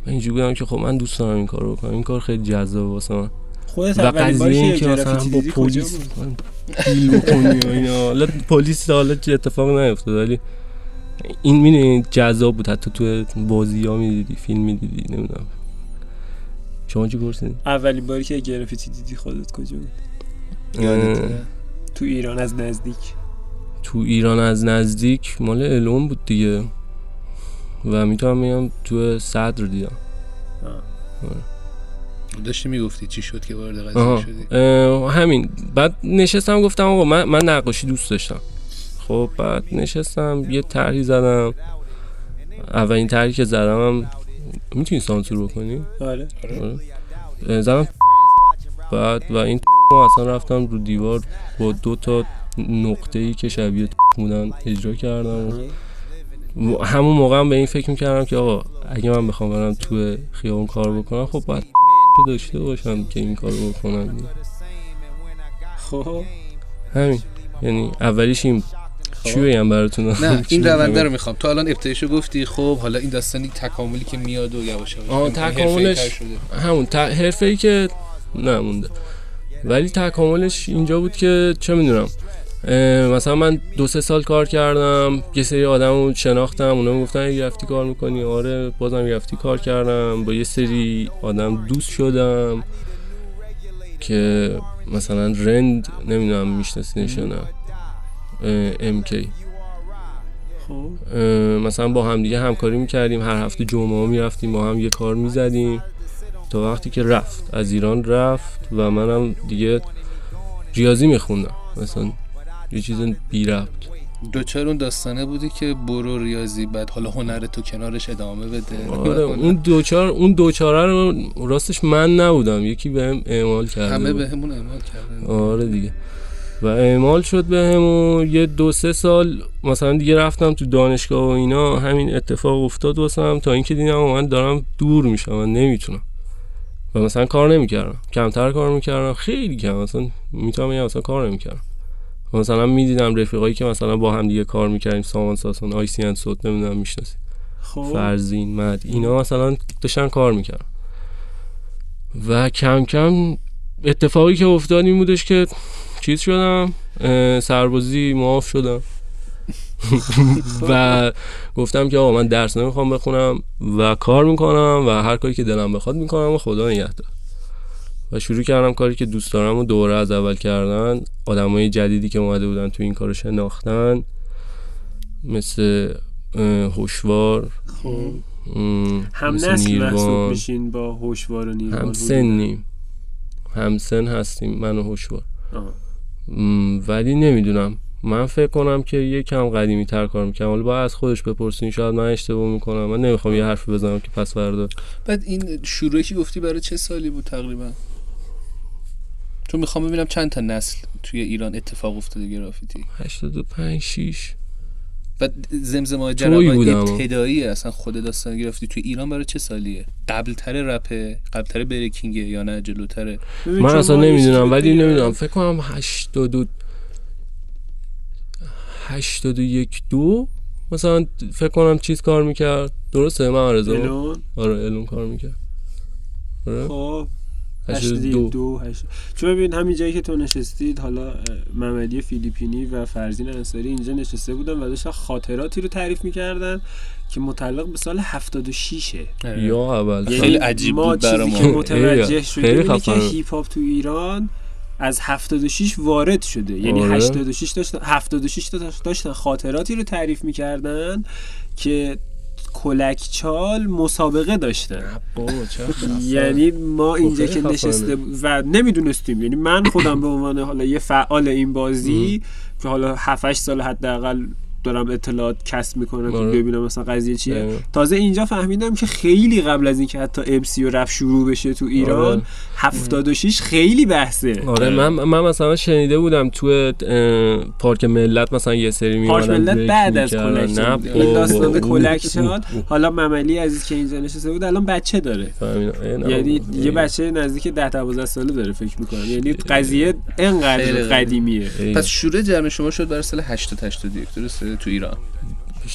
من اینجوری بودم که خب من دوست دارم این کار رو بکنم. این کار خیلی جذابه واسه من خودت و قضیه این که مثلا با پلیس بود؟ دیل بکنی و اینا. حالا پلیس حالا چه اتفاق نیفتاد ولی این می‌دونی جذاب بود. حتی تو بازی ها می‌دیدی فیلم می‌دیدی نمی‌دونم. شما چی پرسیدی؟ اولین باری که گرافیتی دیدی خودت کجا بود؟ یادته؟ تو ایران از نزدیک. تو ایران از نزدیک مال الون بود دیگه. و می‌تونم بگم تو صدر دیدم. داشتی می‌گفتی چی شد که وارد قضیه. شدی؟ همین. بعد نشستم گفتم آقا من, من نقاشی دوست داشتم. خب بعد نشستم یه طرحی زدم. اولین طرحی که زدم هم می‌تونی سانسور بکنی آره. آره. زدم بعد و این ما اصلا رفتم رو دیوار با دو تا نقطه ای که شبیه بودن اجرا کردم و همون موقع هم به این فکر می‌کردم که آقا اگه من بخوام برم تو خیابون کار بکنم خب باید داشته باشم که این کار بکنم. خب. همین. یعنی اولیش این چی بگم براتون؟ نه [laughs] این؟ رونده رو می‌خوام. تو الان ابتدایشو گفتی خب حالا این داستانی تکاملی که میاد و یواش یواش تکاملش-. همون حرفه ای که نمونده. ولی تکاملش اینجا بود که چه می‌دونم مثلا من دو سه سال کار کردم یه سری آدم رو شناختم اونا می‌گفتن یه رفتی کار می‌کنی؟ آره بازم یه رفتی کار کردم. با یه سری آدم دوست شدم که مثلا رند نمی‌دونم میشناسینش یا نه. ام کی خب. مثلا با هم دیگه همکاری می‌کردیم. هر هفته جمعه ها می‌رفتیم با هم یه کار می‌زدیم. تا وقتی که رفت. از ایران رفت و منم دیگه ریاضی میخوندم. مثلا یه چیز بی ربط. دوچار اون داستانه بودی که برو ریاضی بعد حالا هنر تو کنارش ادامه بده. آره [laughs] اون دوچار اون دوچاره رو راستش من نبودم. یکی بهم اعمال کرده همه بود. به همون اعمال کردن. آره دیگه. و اعمال شد به همون یه دو سه سال مثلا دیگه رفتم تو دانشگاه و اینا همین اتفاق افتاد واسم تا اینکه دیدم من دارم دور میشم من نمی‌تونم. و مثلا کار نمی‌کردم کمتر کار می‌کردم خیلی کم مثلا می‌تونم بگم مثلا کار نمی‌کردم. و مثلا می‌دیدم رفیقایی که مثلا با هم دیگه کار می‌کردیم سامان ساسون آی سی ان صوت نمی‌دونم می‌شناسی خب. فرزین مد اینا مثلا داشتن کار می‌کردن. و کم کم اتفاقی که افتاد این بودش که چیز شدم سربازی معاف شدم. [laughs] و گفتم که آقا من درس نمی‌خوام بخونم و کار می‌کنم و هر کاری که دلم بخواد می‌کنم و خدا نگهدار. و شروع کردم کاری که دوست دارم و دوره از اول کردن. آدمای جدیدی که اومده بودن تو این کارو شناختن. مثل هوشوار. خب. هم نسل محسوب. میشین با هوشوار و نیروان هم سنیم. هم سن هستیم من و هوشوار. ولی نمی‌دونم. من فکر کنم که یکم قدیمی تر کار می‌کنم حالا باید از خودش بپرسین. شاید من اشتباه می‌کنم. من نمی‌خوام یه حرفی بزنم که پس فردا. بعد این شروعی که گفتی برای چه سالی بود تقریبا؟ چون می‌خوام ببینم چند تا نسل توی ایران اتفاق افتاده گرافیتی. 85 6 و زمزمه بودم. ابتدایی اصلا خود داستان گرافیتی توی ایران برای چه سالیه؟ قبل تر رپه قبل تر بریکینگه یا نه جلوتره من اصلا نمی‌دونم ولی. نمی‌دونم. فکر کنم 82 81 دو. مثلا فکر کنم چیز کار می‌کرد. درسته؟ من الون؟ آره الون کار می‌کرد. آره. خب. 82 دو. هشت. چون ببین همین جایی که تو نشستید حالا ممدی فیلیپینی و فرزین انصاری اینجا نشسته بودن و داشتن خاطراتی رو تعریف می‌کردن که متعلق به سال 76 یا اول. یعنی خیلی عجیب ما بود برا چیزی ما. که متوجه شدیم اینه که. هیپ هاپ تو ایران از 76 وارد شده. یعنی آره. 86 داشتن 76 تا داشتن خاطراتی رو تعریف می‌کردن که کلک چال مسابقه خفن. یعنی ما اینجا خیلی که. نشسته و نمی‌دونستیم یعنی من خودم به عنوان حالا یه فعال این بازی که حالا 7 8 سال حداقل دارم اطلاعات کسب می‌کنم که آره. ببینم مثلا قضیه چیه دقیقا. تازه اینجا فهمیدم که خیلی قبل از اینکه حتی ام سی و رپ شروع بشه تو ایران آره. 76 خیلی بحثه. آره من من مثلا شنیده بودم تو پارک ملت مثلا یه سری پارک میومدن ملت بعد از می‌کردن. کلک نه چال. این داستان بابا. کلک چال حالا مملی عزیز که اینجا نشسته بود الان بچه داره. یعنی. یه بچه نزدیک 10 12 ساله داره فکر می‌کنم. یعنی قضیه انقدر خیلی قدیمیه. پس شروع جمع شما شد برای سال 80 81 درسته؟ تو ایران.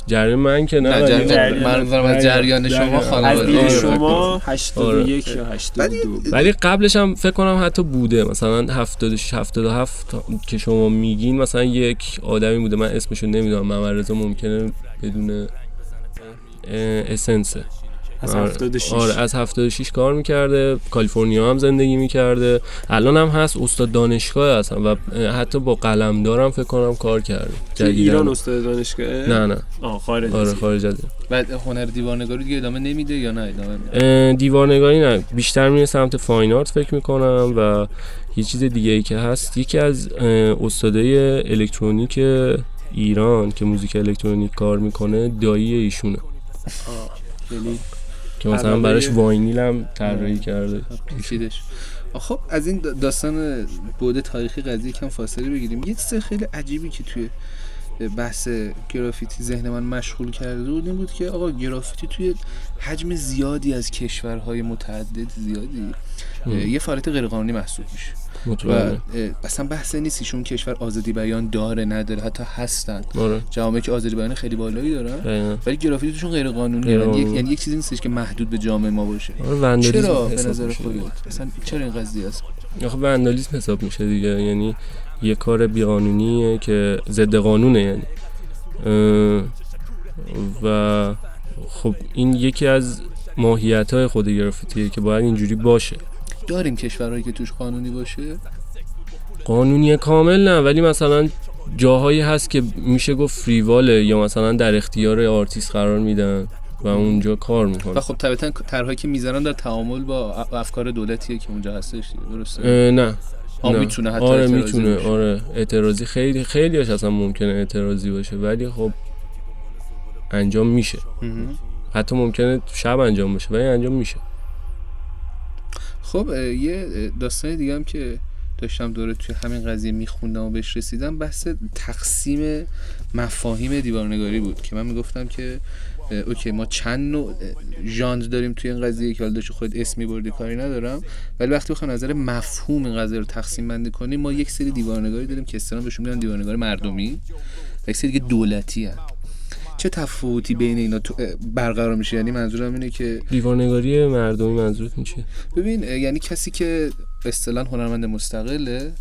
جریان من که نه نه ولی- جریان جریان- منظورم از جریان شما از خانواده آره. شما 81 یا 82 ولی قبلش هم فکر کنم حتی بوده مثلا 76 77 تا- که شما میگین مثلا یک آدمی بوده. من اسمشو نمی‌دونم ممرزا ممکنه بدون اسنسه. از آره. 76 آره از 76 کار می‌کرده کالیفرنیا هم زندگی می‌کرده. الان هم هست استاد دانشگاه هستن و حتی با قلمدارم فکر کنم کار کرده. تو جدیداً. ایران استاد دانشگاه؟ نه نه. آه خارج آره خارج از بعد هنر دیوارنگاری دیگه ادامه نمیده یا نه؟ ادامه میده؟ دیوارنگاری نه. بیشتر میره سمت فاین آرت فکر می‌کنم و یه چیز دیگه ای که هست. یکی از استادای الکترونیک ایران که موزیک الکترونیک کار می‌کنه دایی ایشونه. یعنی؟ که مثلا براش واینیل هم طراحی کرده. پیچیدش خب از این داستان بوده تاریخی قضیه کم فاصله بگیریم. یه چیز خیلی عجیبی که توی بحث گرافیتی ذهن من مشغول کرده بود این بود که آقا گرافیتی توی حجم زیادی از کشورهای متعدد زیادی اه، یه فعالیت غیرقانونی محسوب میشه. و اصلا بحث نیست ایشون کشور آزادی بیان داره نداره حتی هستن. آره. جامعه که آزادی بیان خیلی بالایی دارن دقیقاً. ولی گرافیتی توشون غیر قانونی یعنی. یعنی یک چیزی نیستش که محدود به جامعه ما باشه. آره چرا؟ به نظر. خودت. اصلا چرا این قضیه است؟ آخه وندالیسم حساب میشه دیگه. یعنی یه کار بیقانونیه که ضد قانونه یعنی. و خب این یکی از ماهیت های خود گرافیتیه که باید اینجوری باشه. داریم کشورهایی که توش قانونی باشه؟ قانونی کامل نه ولی مثلا جاهایی هست که میشه گفت فریواله یا مثلا در اختیار آرتیست قرار میدن و اونجا کار و می‌کنن خب طبیعتا طرحهایی که می‌ذارن در تعامل با افکار دولتیه که اونجا هستش درسته؟ نه. می‌تونه حتی آره می‌تونه. باشه. آره اعتراضی خیلی خیلی هاش اصلا ممکنه اعتراضی باشه ولی خب انجام میشه. حتی ممکنه شب انجام بشه ولی انجام میشه. خب یه داستان دیگه هم که داشتم دوره توی همین قضیه میخوندم و بهش رسیدم بحث تقسیم مفاهیم دیوارنگاری بود که من می‌گفتم که اوکی ما چند نوع ژانر داریم توی این قضیه که حالا خود اسمی بردی کاری ندارم ولی وقتی بخوام نظر مفهوم این قضیه رو تقسیم بندی کنیم ما یک سری دیوارنگاری داریم که اصطلاحاً بهشون میگن دیوارنگاری مردمی و یک سری دیگه دولتی هن. چه تفاوتی بین اینا برقرار میشه یعنی منظورم اینه که دیوارنگاری مردمی منظورتون چیه ببین یعنی کسی که اصطلاح هنرمند مستقله.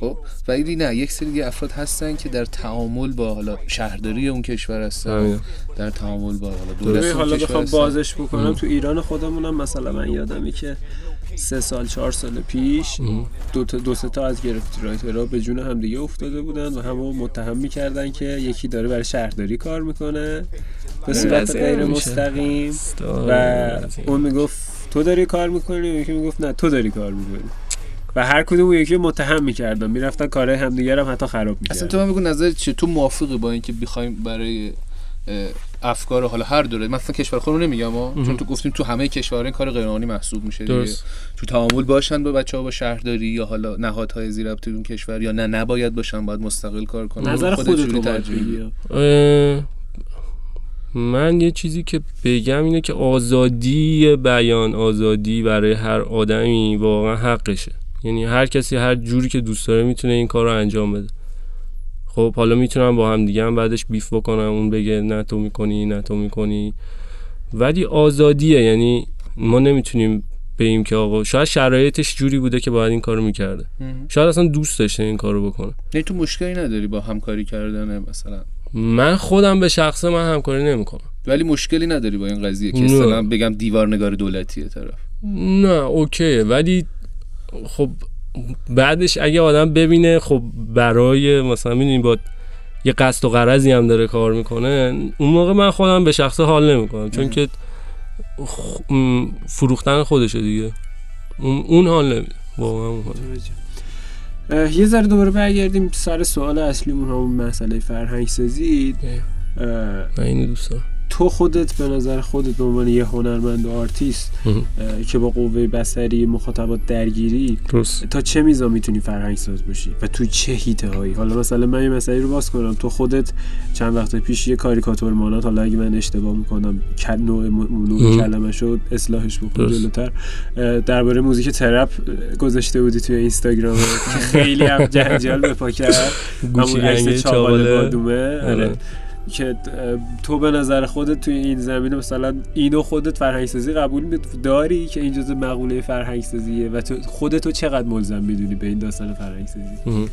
خب ولی نه یک سری دیگه افراد هستن که در تعامل با حالا شهرداری اون کشور هستن. در تعامل با حالا دولت حالا بخوام. بازش بکنم تو ایران خودمونم مثلا من یادمی که سه سال چهار سال پیش. دو, تا دو سه تا از گرفتی رایترها به جون همدیگه افتاده بودن و همو متهم می‌کردن که یکی داره برای شهرداری کار می‌کنه. به صورت غیر. مستقیم. و. اون می‌گفت تو داری کار می‌کنی؟ و یکی می‌گفت نه تو داری کار می‌کنی. و هر کدوم یکی رو متهم می‌کردن. می‌رفتن کارهای همدیگه رو هم حتی خراب اصلا می‌کردن. تو من بگو نظر چیه؟ تو موافقی با اینکه بخوایم برای افکار حالا هر دوره مثلا کشور خودمون نمیگم ها چون تو گفتیم تو همه کشورها این کار غیرقانونی محسوب میشه دیگه. تو تعامل باشن با بچه ها با شهرداری یا حالا نهادهای زیر ربط اون کشور یا نه نباید باشن باید مستقل کار کنن. نظر خودت خودت چجوری رو باید ترجیح من یه چیزی که بگم اینه که آزادی بیان آزادی برای هر آدمی واقعا حقشه. یعنی هر کسی هر جوری که دوست داره می‌تونه این کار رو انجام بده. خب حالا می‌تونم با هم دیگه هم بعدش بیف بکنم. اون بگه نه تو می‌کنی نه تو می‌کنی. ولی آزادیه. یعنی ما نمی‌تونیم بگیم که آقا شاید شرایطش جوری بوده که باید این کارو می‌کرده. شاید اصلا دوست داشته این کارو بکنه. یعنی تو مشکلی نداری با همکاری کردن مثلا؟ من خودم به شخصه من همکاری نمی‌کنم. ولی مشکلی نداری با این قضیه که نه. مثلا بگم دیوارنگار دولتیه طرف. نه اوکیه. ولی خب بعدش اگه آدم ببینه خب برای مثلا می‌دونی با یه قصد و غرضی هم داره کار می‌کنه اون موقع من خودم به شخصه حال نمی‌کنم چون که فروختن خودشه دیگه. اون, حال نمیده واقعا اون حال یه ذره دوباره برگردیم سر سوال اصلیمون همون مسئله فرهنگ سازی. من اینو دوست دارم. تو خودت به نظر خودت به عنوان یه هنرمند و آرتیست که با قوه بصری مخاطبات درگیری درست تا چه میزان می‌تونی فرهنگ ساز باشی و تو چه حیطه هایی حالا مثلا من یه مسئله رو باز کنم تو خودت چند وقت پیش یه کاریکاتور مانات حالا اگه من اشتباه می‌کنم نوع نوع. کلمه شد اصلاحش بکن. جلوتر درباره موزیک ترپ گذاشته بودی توی اینستاگرام که خیلی هم جنجال به پا کرد گوشی چاقال بادومه آره. آره. که تو به نظر خودت توی این زمینه مثلا اینو خودت فرهنگسازی قبول می- داری که این جزء مقوله فرهنگسازیه و تو خودتو چقدر ملزم می‌دونی به این داستان فرهنگسازی مهم.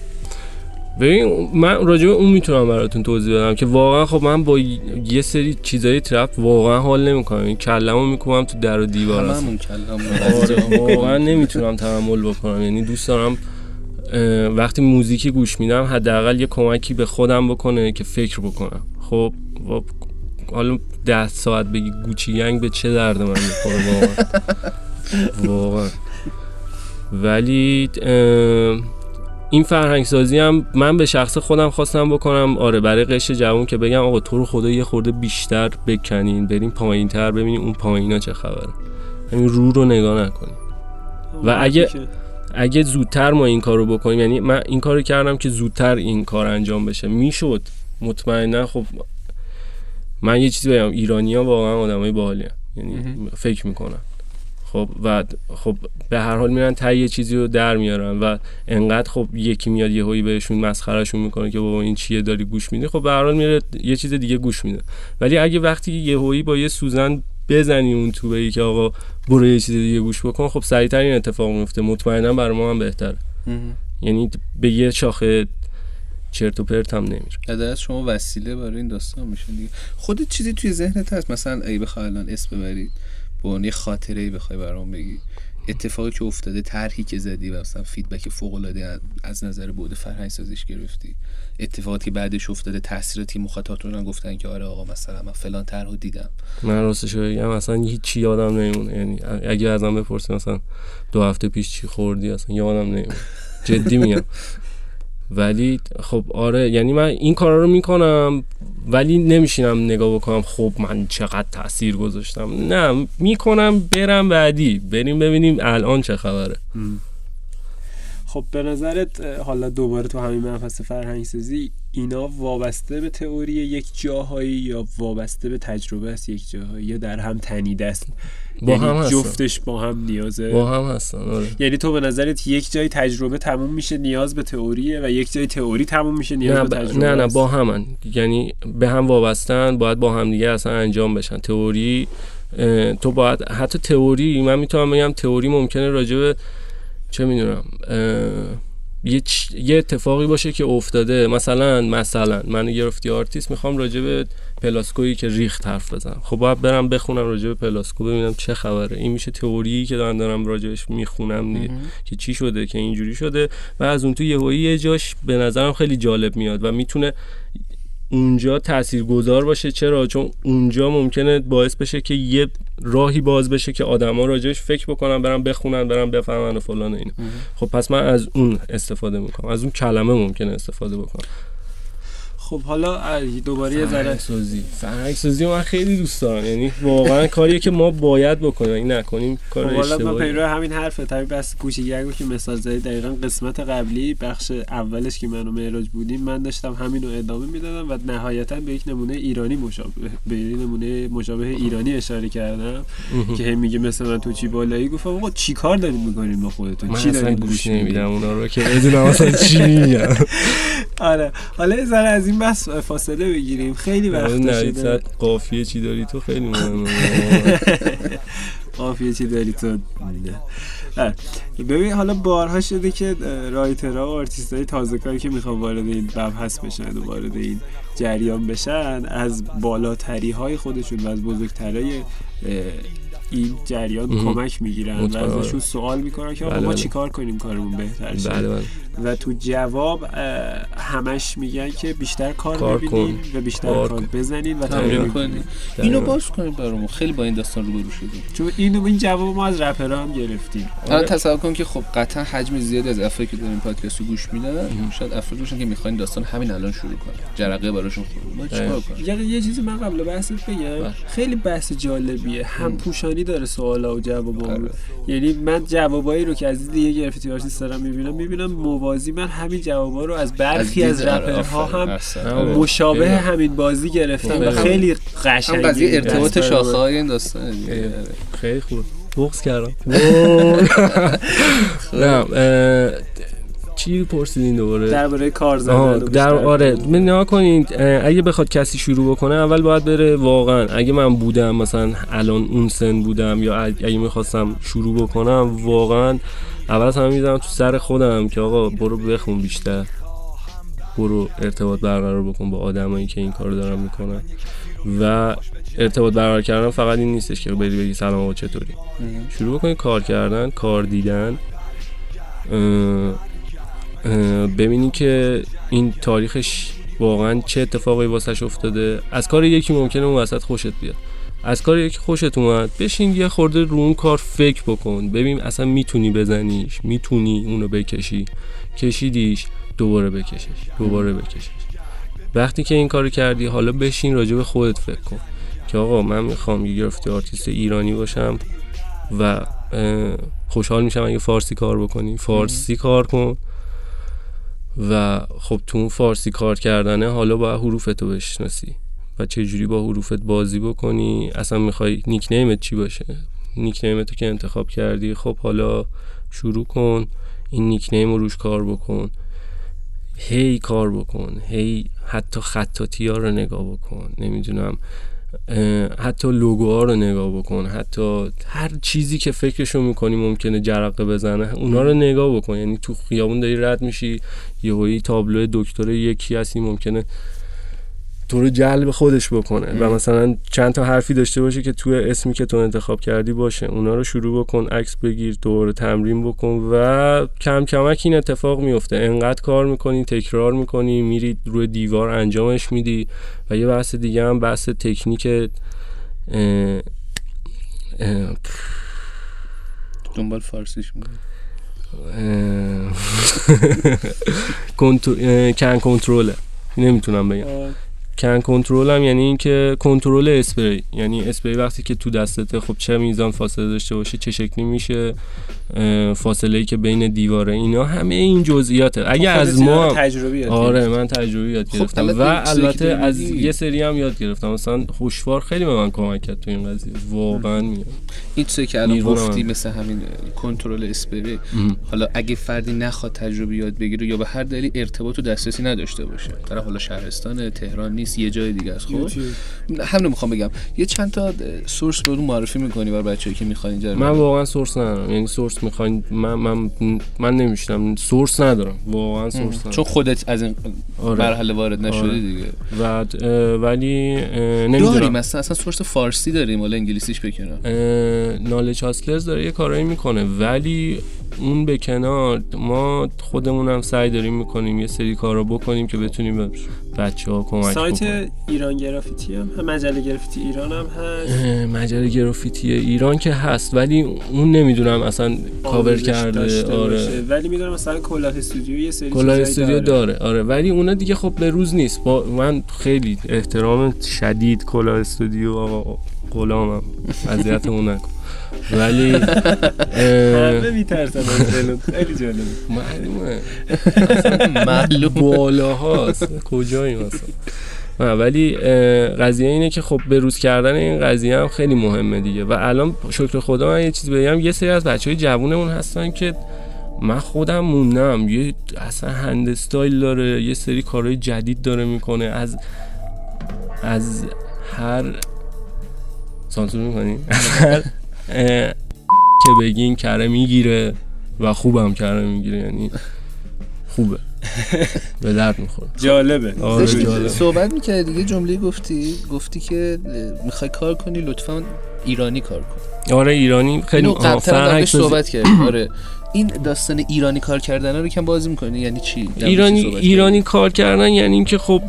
ببین من راجع به اون می‌تونم براتون توضیح بدم که واقعا خب من با یه سری چیزای ترپ واقعا حال نمی‌کنم این کلمو می‌کنم تو در و دیوار اصلا. هممون کلم آره واقعا نمی‌تونم تحمل بکنم یعنی دوست دارم وقتی موزیکی گوش میدم حداقل یه کمکی به خودم بکنه که فکر بکنم. خب حالا ده ساعت بگی گوچی ینگ به چه درد من می‌خوره واقعا. ولی این فرهنگ سازی هم من به شخص خودم خواستم بکنم. آره برای قشر جوان که بگم آقا تو رو خدا یه خورده بیشتر بکنین. بریم پایین تر ببینیم اون پایینا چه خبره. همین رو رو نگاه نکنیم. و اگه- اگه زودتر ما این کارو بکنیم یعنی من این کارو کردم که زودتر این کار انجام بشه. می‌شد. مطمئنا خب من یه چیزی بگم ایرانیا واقعا آدمای باحالی یعنی فکر می‌کنن خب و خب به هر حال میرن تا یه چیزی رو در میارن و انقدر خب یکی میاد یه هایی بهشون مسخرهشون می‌کنه که بابا این چیه داری گوش میدی؟ خب به هر حال میره یه چیز دیگه گوش میده. ولی اگه وقتی یه هایی با یه سوزن بزنی اون تو بگی که آقا برو یه چیز دیگه گوش بکن خب سریعتر این اتفاق میفته مطمئنا برای ما هم بهتره. یعنی به یه شاخه چرت و پرت هم نمیره. از شما وسیله برای این داستان میشه دیگه. خودت چیزی توی ذهنت هست؟ مثلا اگه بخوای الان اسم ببرید. با اون یه خاطره ای بخوای برام بگی. اتفاقی که افتاده طرحی که زدی و مثلا فیدبک فوق العاده از نظر بود فرهنگ سازیش گرفتی. اتفاقاتی که بعدش افتاده تاثیراتی مخاطباتون گفتن که آره آقا مثلا من فلان طرحو دیدم. من راستش بگم اصلا هیچی یادم نمیمونه. یعنی اگه ازم بپرسی مثلا دو هفته پیش چی خوردی اصلا یادم نمیمونه. جدی میگم. [laughs] ولی خب آره یعنی من این کارا رو می‌کنم ولی نمیشینم نگاه بکنم خب من چقدر تاثیر گذاشتم. نه می‌کنم برم بعدی. بریم ببینیم الان چه خبره. خب به نظرت حالا دوباره تو همین مبحث فرهنگ سازی اینا وابسته به تئوری یک جاهایی یا وابسته به تجربه است یک جاهایی یا در هم تنیده است؟ با یعنی هم هستن. جفتش با هم نیازه با هم هستن آره. یعنی تو به نظرت یک جای تجربه تموم میشه نیاز به تئوریه و یک جای تئوری تموم میشه نیاز نه, به تجربه نه نه. با همن. یعنی به هم وابستن باید با هم دیگه اصلا انجام بشن. تئوری تو باید حتی تئوری من می‌تونم بگم تئوری ممکنه راجع به چه می‌دونم یه, چ- یه اتفاقی باشه که افتاده. مثلا مثلا من گرفتی آرتیست می‌خوام راجع به پلاسکویی که ریخت حرف بزنم. خب باید برم بخونم راجع به پلاسکو ببینم چه خبره. این میشه تئوری که دارم دارم راجبش می‌خونم دیگه که چی شده که اینجوری شده. و از اون تو یهویی یه جاش به نظرم خیلی جالب میاد و می‌تونه اونجا تاثیرگذار باشه. چرا؟ چون اونجا ممکنه باعث بشه که یه راهی باز بشه که آدما راجعش فکر بکنن برن بخونن برن بفهمن و فلان و اینا. خب پس من از اون استفاده می‌کنم. از اون کلمه ممکنه استفاده بکنم. خب حالا دوباره یه ذره. فرهنگسازی فرهنگسازی رو من خیلی دوست دارم. یعنی واقعا کاریه که ما باید بکنیم این نکنیم کار خب حالا من پیرو همین حرفه. طبیعی بس کوچیک که مثال زدی دقیقا قسمت قبلی بخش اولش که من و معراج بودیم من داشتم همین رو ادامه می‌دادم و نهایتا به یک نمونه ایرانی مشابه به یک نمونه مشابه ایرانی اشاره کردم. که هم میگه مثل من تو چی بالایی؟ گفتم آقا چی کار دارید می‌کنین با خودتون؟ چی دارید گوش؟ نمیدم اونا رو که بدونم اصلا چی میگم [laughs] آره. حالا از این بس فاصله بگیریم خیلی وقت شده قافیه چی داری تو خیلی مهمه [laughs] قافیه چی داری تو. ببین حالا بارها شده که اه، writer ها و آرتیست های تازه کاری که می‌خوان وارد این مبحث بشن و وارد این جریان بشن از بالاتری های خودشون و از بزرگترهای این جریان مهم. کمک می‌گیرن و. ازشون سوال می‌کنن که بله، ما بله. چیکار کنیم کارمون بهتر شه بله بله و تو جواب همش میگن که بیشتر کار, کار ببینین. و بیشتر کار کار. بزنین و تمرین تمرین کنی کنین. اینو باز کنیم برامون. خیلی با این داستان روبرو شدیم. چون اینو این جواب ما از رپرها هم گرفتیم. الان تصور کن که خب قطعا حجم زیادی از افرادی که دارن این پادکست رو گوش میدن شاید افرادی باشن که می‌خواین داستان همین الان شروع کنن. جرقه براشون خورد ما چیکار کنیم یه چیزی من قبل بحثت بگم. بله. خیلی بحث جالبیه. هم پوشانی داره سوالا و جوابا آره. یعنی من جوابایی رو که از دید یه graffiti artist دارم می‌بینم می‌بینم موازی من همین جوابا رو از برخی از, دید- آره، رپرها هم. مشابه خیلی. همین بازی گرفتم و خیلی. خیلی هم قشنگه قضیه ارتباط. شاخه های این داستان. خیلی خوب بغض کردم [laughs] نه چی پرسیدین دوباره درباره کار زدن در آره. من نها کنید اه، اگه بخواد کسی شروع بکنه اول باید بره واقعا اگه من بودم مثلا الان اون سن بودم یا اگه اگه می‌خواستم شروع بکنم واقعا اول از همه می‌زنم تو سر خودم که آقا برو بخون بیشتر برو ارتباط برقرار بکن با آدمایی که این کارو دارن می‌کنن. و ارتباط برقرار کردن فقط این نیستش که بری بگی سلام آقا چطوری. شروع بکنید کار کردن کار دیدن. ببینی که این تاریخش واقعا چه اتفاقی واسش افتاده. از کار یکی ممکنه اون وسط خوشت بیاد. از کار یکی خوشت اومد بشین یه خورده رو اون کار فکر بکن. ببین اصلا می‌تونی بزنیش می‌تونی اونو بکشی. کشیدیش. دوباره بکشش دوباره بکشش. وقتی که این کارو کردی حالا بشین راجع به خودت فکر کن که آقا من می‌خوام یه graffiti artist ایرانی باشم و خوشحال میشم اگه فارسی کار بکنی. فارسی کار کن و خب تو اون فارسی کار کردنه حالا باید حروفتو بشناسی و چه جوری با حروفت بازی بکنی؟ اصلا می‌خوای nickname ت چی باشه؟ nickname تو که انتخاب کردی خب حالا شروع کن این نیک نیم رو روش کار بکن. هی کار بکن هی حتی خطاطی ها رو نگاه بکن نمی‌دونم حتی لوگوها رو نگاه بکن حتی هر چیزی که فکرشو می‌کنی ممکنه جرقه بزنه اونا رو نگاه بکن. یعنی تو خیابون داری رد میشی یهویی تابلو دکتر یکی هستی ممکنه تو رو جلب خودش بکنه و مثلا چند تا حرفی داشته باشه که توی اسمی که تو انتخاب کردی باشه. اونا رو شروع بکن عکس بگیر دوباره تمرین بکن و کم کمک این اتفاق میفته. انقدر کار می‌کنی تکرار می‌کنی میری روی دیوار انجامش میدی و یه بحث دیگه هم بحث تکنیک اه، اه، دنبال فارسیش [laughs] اه، کن کنترله. نمی‌تونم بگم. کن کنترل هم یعنی اینکه کنترل اسپری یعنی اسپری وقتی که تو دستته خب چه میزان فاصله داشته باشه چه شکلی میشه فاصله ای که بین دیواره اینا همه این جزئیاته. اگه از ما تجربی آره. من تجربی یاد خب، گرفتم. و البته از یه سری هم یاد گرفتم. مثلا خوشوار خیلی به من کمک کرد تو این قضیه. واقعا میگم این چیزی که الان گفتی. مثل همین کنترل اسپری حالا اگه فردی نخواد تجربه یاد بگیره یا به هر دلیل ارتباط و دسترسی نداشته باشه. طرف حالا شهرستان تهران نیست. نیست یه جای دیگه است. خب. همین می‌خوام بگم. یه چند تا سورس براتون معرفی می‌کنی برای بچه‌ای که می‌خوان اینجا من واقعا سورس ندارم. یعنی سورس می‌خواین من من من نمیشنم. سورس ندارم. واقعا سورس ندارم. چون خودت از این آره. مرحله وارد نشدی آره. دیگه و ولی نمی‌دونم. اصلا اصلا سورس فارسی داریم ولی انگلیسیش بکنم نالج هاسلرز داره یه کارایی می‌کنه. ولی اون به کنار ما خودمون هم سعی داریم می‌کنیم یه سری کارا بکنیم که بتونیم به بچه ها کمک سایت بکنیم. ایران گرافیتی هم مجله گرافیتی ایران هم هست؟ مجله گرافیتی ایران که هست ولی اون نمی‌دونم اصلا کاور کرده آره باشه. ولی می‌دونم مثلا کلاه استودیو یه سری کلاه استودیو داره آره. ولی اونا دیگه خب به روز نیست. با من خیلی احترام شدید کلاه استودیو آقا غلامم. اذیتمون نکن. ولی [laughs] همه میترسن از. خیلی جالبه. معلومه. [laughs] معلوم بالا هاست کجایی مثلا؟ ولی قضیه اینه که خب به روز کردن این قضیه هم خیلی مهمه دیگه. و الان شکر خدا من یه چیز بگم یه سری از بچه های جوونمون هستن که من خودم موندم. یه اصلا هند استایل داره یه سری کارهای جدید داره می‌کنه. از از هر سانسور می‌کنی؟ [laughs] هر که بگین کره می‌گیره و خوبم کره می‌گیره یعنی خوبه. به درد می‌خوره. [laughs] جالبه. آره داشتی جالب. صحبت می‌کردی دیگه جمله گفتی گفتی که می‌خوای کار کنی لطفا ایرانی کار کن. آره ایرانی خیلی فرهنگ. صحبت کردیم. آره. [clears throat] این داستان ایرانی کار کردن رو کم بازی می‌کنی؟ یعنی چی؟ ایرانی ایرانی کار کردن یعنی اینکه خب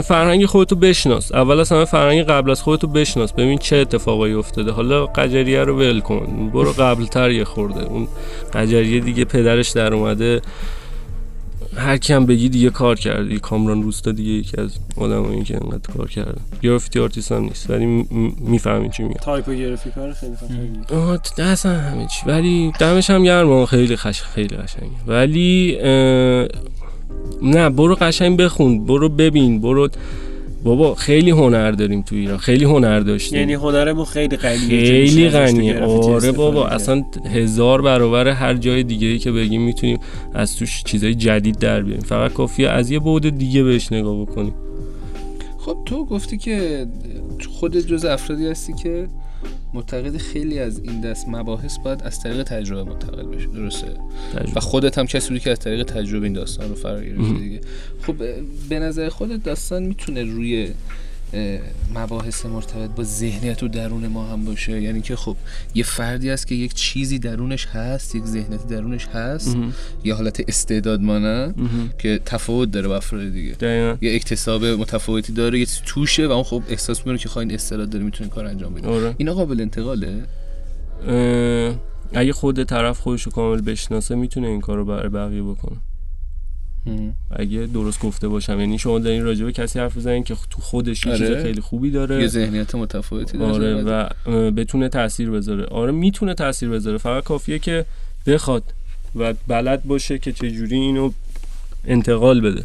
فرهنگ خودتو بشناس. اول از همه فرهنگ قبل از خودتو بشناس. ببین چه اتفاقایی افتاده. حالا قجریه رو ول کن. برو قبلتر یه خورده. اون قجریه دیگه پدرش در اومده. هر کیم بگی دیگه کار کردی کامران روستا دیگه یکی از آدمایی که انقدر کار کرده. graffiti artist هم نیست ولی می‌فهمین چی میگم. typography کار خیلی ده اصلا همه چی. ولی دمش هم گرم خیلی خوش خیلی قشنگه. ولی اه، نه برو قشنگ بخون برو ببین برو بابا خیلی هنر داریم تو ایران. خیلی هنر داشتیم. یعنی هنرمون خیلی غنیه خیلی غنیه آره بابا. اصلا هزار برابر هر جای دیگه ای که بگیم می‌تونیم از توش چیزای جدید در بیاریم. فقط کافیه از یه بعد دیگه بهش نگاه بکنیم. خب تو گفتی که خودت جز افرادی هستی که معتقد خیلی از این دست مباحث باید از طریق تجربه منتقل بشه. درسته؟ تجربه. و خودت هم کسی بودی که از طریق تجربه این داستان رو فرا گرفتی دیگه. خب به نظر خودت داستان می‌تونه روی مباحث مرتبط با ذهنیت و درون ما هم باشه. یعنی که خب یه فردی هست که یک چیزی درونش هست یک ذهنیت درونش هست. مهم. یه حالت استعداد مانه. که تفاوت داره با افراد دیگه. دقیقاً. یه اکتساب متفاوتی داره یه توشه و اون خب احساس می‌کنه که خواهی این استعداد داره می‌تونه کار انجام بده. آره. اینا قابل انتقاله؟ اه، اگه خود طرف خودش رو کامل بشناسه می‌تونه این کار رو برای بقیه بکنه. اگه درست گفته باشم. یعنی شما دارین راجع به کسی حرف بزنین که تو خودش یه چیز آره. خیلی خوبی داره. یه ذهنیت متفاوتی داره. آره و اه، بتونه تاثیر بذاره. آره می‌تونه تاثیر بذاره. فقط کافیه که بخواد و بلد باشه که چجوری اینو انتقال بده.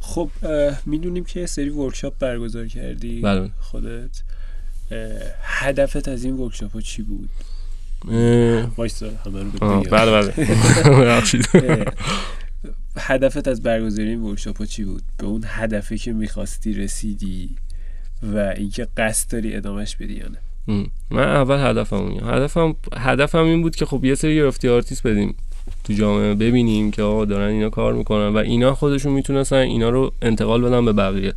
خب می‌دونیم که یه سری workshop برگزار کردی. بله. خودت. هدفت از این workshop ها چی بود؟ اه، وایسا همه رو. بله بله. [laughs] هدفت از برگزاری این workshop چی بود؟ به اون هدفی که می‌خواستی رسیدی و اینکه قصد داری ادامهش بدی یا نه. من اول هدفم اون هدفم هدفم این بود که خب یه سری graffiti artist بدیم تو جامعه ببینیم که آقا دارن اینا کار می‌کنن و اینا خودشون می‌تونستن اینا رو انتقال بدن به بقیه.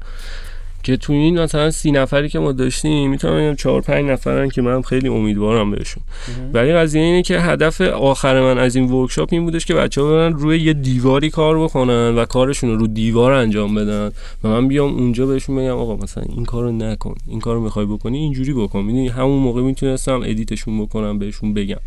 که تو این مثلا سی نفری که ما داشتیم می‌تونم بگم چهار پنج نفرن که من خیلی امیدوارم بهشون. ولی قضیه اینه که هدف آخر من از این workshop این بودش که بچه ها برن روی یه دیواری کار بکنن و کارشون رو رو دیوار انجام بدن و من بیام اونجا بهشون بگم آقا مثلا این کارو نکن. این کارو می‌خوای بکنی اینجوری بکن. می‌دونی همون موقع می‌تونستم edit شون بکنم بهشون بگم.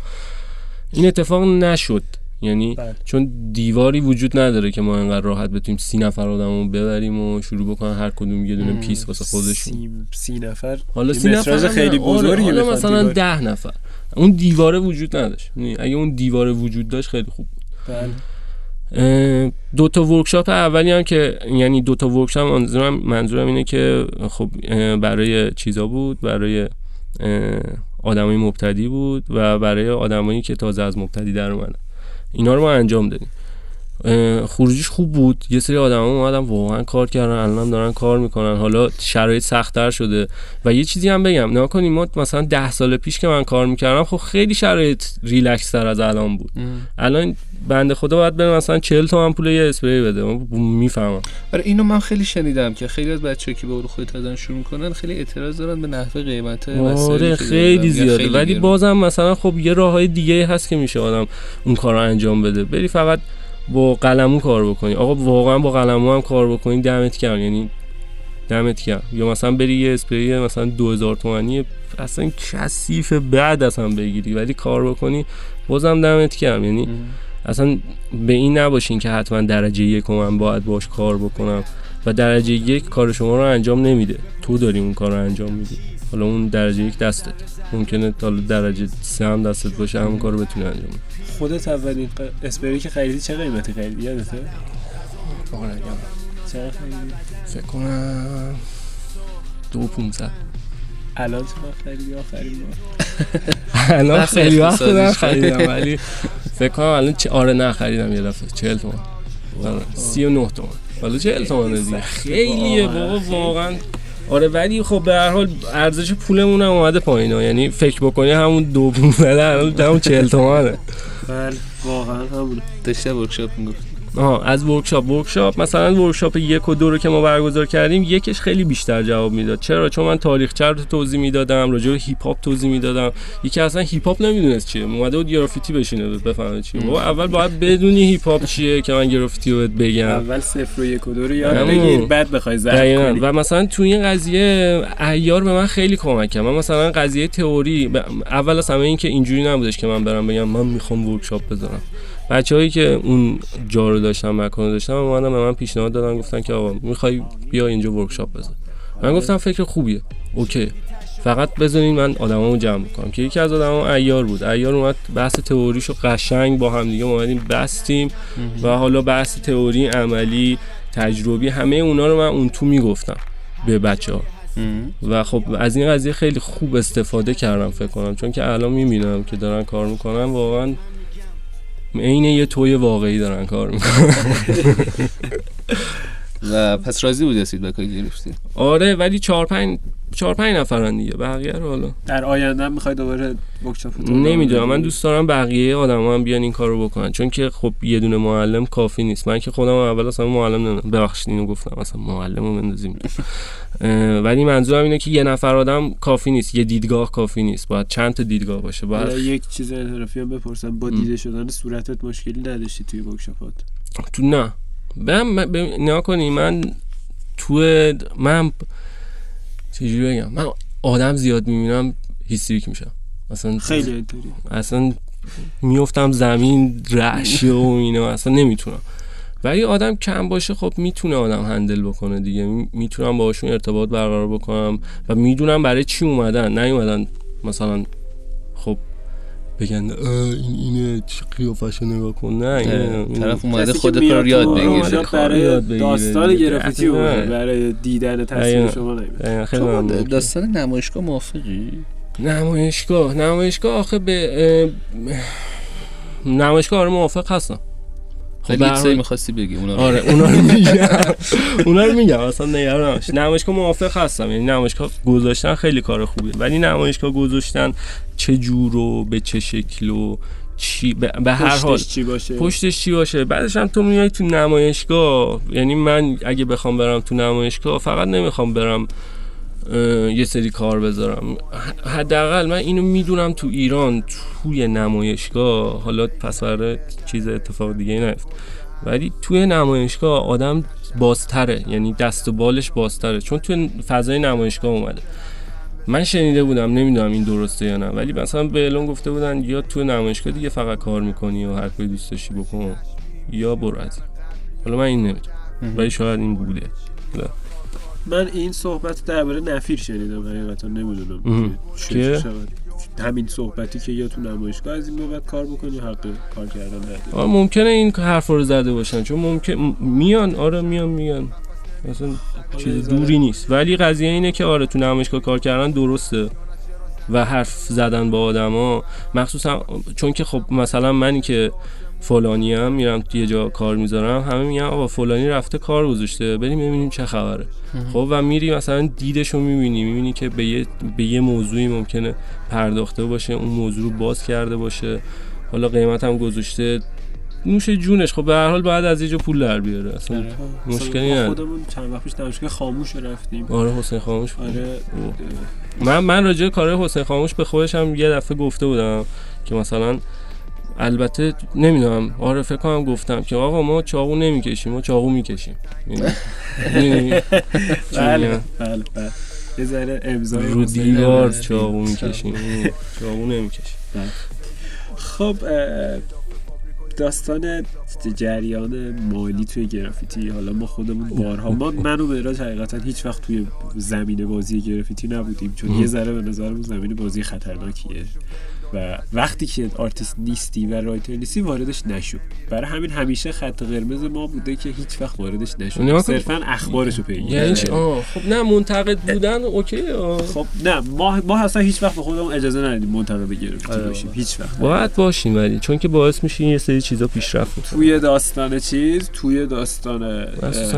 این اتفاق نشد. یعنی بله. چون دیواری وجود نداره که ما انقدر راحت بتونیم سی نفر آدمو ببریم و شروع بکنن هر کدوم یه دونه piece واسه خودشون سی, سی نفر حالا سی نفر خیلی. آره، بزرگی حالا بخواد مثلا دیوار. ده نفر اون دیواره وجود نداشت یعنی اگه اون دیواره وجود داشت خیلی خوب بله. اه، دو تا workshop اولی هم که یعنی دو تا workshop منظورم منظورم اینه که خب برای چیزا بود برای آدمای مبتدی بود و برای آدمایی که تازه از مبتدی در اومدن اینا رو ما انجام دادیم. خروجیش خوب بود. یه سری آدم اومدن واقعا کار کردن الان دارن کار می‌کنن. حالا شرایط سختتر شده. و یه چیزی هم بگم. نه کنیم ما مثلا ده سال پیش که من کار می‌کردم خب خیلی شرایط ریلکس تر از الان بود. الان بنده خدا باید بره مثلا 40 تومن پول یه اسپری بده. می‌فهمم. آره اینو من خیلی شنیدم که خیلی از بچه‌ها که به اروخوی دادن شروع می‌کنن خیلی اعتراض دارن به نحوه قیمت آره خیلی زیاده. ولی بازم مثلا خب یه راه های دیگه هست که میشه آدم اون کار رو انجام بده. بری فقط با قلمو کار بکنی. آقا واقعا با قلمو هم کار بکنی دمت گرم. یعنی دمت گرم. یا مثلا بری یه اسپری مثلا 2000 تومانی اصلا کثیف بعد اصلا بگیری. ولی کار بکنی بازم دمت گرم. یعنی اصلا به این نباشین که حتما درجه یک من باید باش کار بکنم. و درجه یک کار شما رو انجام نمیده. تو داری اون کار رو انجام میدی. حالا اون درجه یک دستت. ممکنه تا درجه سه هم دستت باشه همون کار رو بتونی انجام خودت اولین ق- اسپری که خریدی چه قیمتی خریدی؟ یادته؟ آره چقدر خریدی؟ فکر کنم دو پونصد الان چقدر خریدی؟ آخرین بار. [laughs] الان خیلی وقت اقتصادی نخریدم ولی فکر کنم الان چه آره نخریدم یه دفعه. 40 تومن آره 39 تومن حالا 40 تومن دیگه. خیلیه بابا. واقعا. آره ولی خب به هر حال ارزش پولمون هم اومده پایین ها. یعنی فکر بکنی همون دو الان همون 40 تومنه بله واقعا همونه. داشته workshop می‌گفت. آها از workshop workshop مثلا workshop یک و دو رو که ما برگزار کردیم یکش خیلی بیشتر جواب می‌داد. چرا؟ چون من تاریخچه رو توضیح می‌دادم راجع به هیپ هاپ توضیح می‌دادم. یکی اصلا هیپ هاپ نمی‌دونست چیه. اومده بود گرافیتی بشینه بفهمه چیه بابا اول باید بدونی هیپ هاپ چیه که من گرافیتی رو بگم. اول صفر و یک و دو رو یاد. بگیر بعد بخوای کنی. و مثلا تو این قضیه ایار به من خیلی کمک کرد من مثلا قضیه تئوری اول از همه این که اینجوری نبودش که من برم بگم من می‌خوام workshop بذارم. بچه‌هایی که اون جا رو داشتن مکان رو داشتن اومدن به من پیشنهاد دادن گفتن که آقا می‌خوای بیا اینجا workshop بذار. من گفتم فکر خوبیه. okay. فقط بذارین من آدمامو جمع کنم. که یکی از آدمام ایار بود. ایار اومد بحث تئوریشو قشنگ با هم دیگه اومدیم بستیم و حالا بحث تئوری عملی تجربی همه اونا رو من اون تو می‌گفتم به بچه ها و خب از این قضیه خیلی خوب استفاده کردم فکر کنم. چون که الان می‌بینم که دارن کار می‌کنن واقعا عین یه توی واقعی دارن کار می‌کنن. [laughs] و پس راضی بود هستید به کار گرفتید آره ولی چهار پنج چهار پنج نفرن دیگه بقیه رو حالا. در آینده می‌خوای دوباره ورکشاپ نمی‌دونم من دوست دارم بقیه آدم هم بیان این کار رو بکنن چون که خب یه دونه معلم کافی نیست. من که خودم اول اصلا معلم نمی‌دونم. ببخشید اینو گفتم اصلا معلم رو بندازیم. اه، ولی منظورم اینه که یه نفر آدم کافی نیست یه دیدگاه کافی نیست. باید چند تا دیدگاه باشه باید یک چیز انحرافی هم بپرسم. با دیده شدن صورتت مشکلی نداشتی توی ورکشاپات تو نه. من من- به- نگاه کنی من تو من چجوری بگم؟ من آدم زیاد می‌بینم هیستریک میشم. اصلا خیلی اصلا میفتم زمین رعشه و اینا اصلا نمی‌تونم. ولی آدم کم باشه خب می‌تونه آدم هندل بکنه دیگه. می- می‌تونم باشون ارتباط برقرار بکنم و می‌دونم برای چی اومدن. نیومدن مثلا بگن این اینه چه قیافش نگاه کن نه این طرف اومده خود کار رو یاد بگیره برای داستان دیگه. گرافیتی دقیقاً. اومده برای دیدن تصویر. شما نمیده خیلی. داستان نمایشگاه موافقی نمایشگاه نمایشگاه آخه به اه، نمایشگاه آره موافق هستم ولی به یه چیزی می‌خواستی بگی اونا رو. آره اونا رو میگم. [laughs] اونا رو میگم. اصلا نگران نباش نمایشگاه موافق هستم. یعنی نمایشگاه گذاشتن خیلی کار خوبیه. ولی نمایشگاه گذاشتن چه جور و به چه شکل و چی به, به هر حال. پشتش چی باشه؟ پشتش چی باشه؟ بعدش هم تو میای تو نمایشگاه. یعنی من اگه بخوام برم تو نمایشگاه فقط نمی‌خوام برم یه سری کار بذارم. حداقل من اینو می‌دونم تو ایران توی نمایشگاه حالا پس چیز اتفاق دیگه نیفت. ولی توی نمایشگاه آدم بازتره یعنی دست و بالش بازتره چون توی فضای نمایشگاه اومده. من شنیده بودم نمی‌دونم این درسته یا نه ولی مثلا به اعلام گفته بودن یا تو نمایشگاه دیگه فقط کار می‌کنی و هر کاری دوست داشتی بکن یا برو از. حالا من این نمی‌دونم. ولی شاید این بوده. من این صحبت درباره نفیر شنیدم حقیقتا نمی‌دونم که؟ همین صحبتی که یا تو نمایشگاه از این بابت کار بکنی حق کار کردن نداری. ممکنه این حرف رو زده باشن چون ممکن میان آره میان میان. مثلا چیز دوری نیست. ولی قضیه اینه که آره تو نمایشگاه کار کردن درسته و حرف زدن با آدما. مخصوصا چون که خب مثلا منی که فلانی هم میرم یه جا کار می‌ذارم همه میگن آقا فلانی رفته کار گذاشته بریم ببینیم چه خبره. خب و میری مثلا دیدش رو می‌بینی می‌بینی که به یه, به یه موضوعی ممکنه پرداخته باشه اون موضوع رو باز کرده باشه. حالا قیمت هم گذاشته. نوش جونش. خب به هر حال بعد از یه جا پول در بیاره. اصلا آره. مشکلی نداره. خودمون چند وقت پیش دانشگاه خاموش رفتیم. آره حسین خاموش. آره. من من راجع به کارهای حسین خاموش به خودش هم یه دفعه گفته بودم که مثلا البته نمی‌دونم. آره فکر کنم گفتم که آقا ما چاقو نمی‌کشیم ما چاقو می‌کشیم. [laughs] بله بله بله بله. یه ذره امضای رو دیوار چاقو هست. می‌کشیم. چاقو نمی‌کشیم. خب داستان جریان مالی توی گرافیتی حالا ما خودمون بارها ما من و مهراج حقیقتا هیچ وقت توی زمین بازی گرافیتی نبودیم چون یه ذره به نظرمون زمین بازی خطرناکیه. و وقتی که آرتیست نیستی و writer نیستی واردش نشو برای همین همیشه خط قرمز ما بوده که هیچ وقت واردش نشو کن. صرفا اخبارش رو پیگیری یعنی خب نه منتقد بودن okay آه. خب نه ما ما اصلا هیچ وقت به خودمون اجازه ندادیم منتقد گرافیتی آره. باشیم هیچ وقت باید باشیم ولی چون که باعث میشه یه سری چیزا پیشرفت کنه توی داستان چیز توی داستان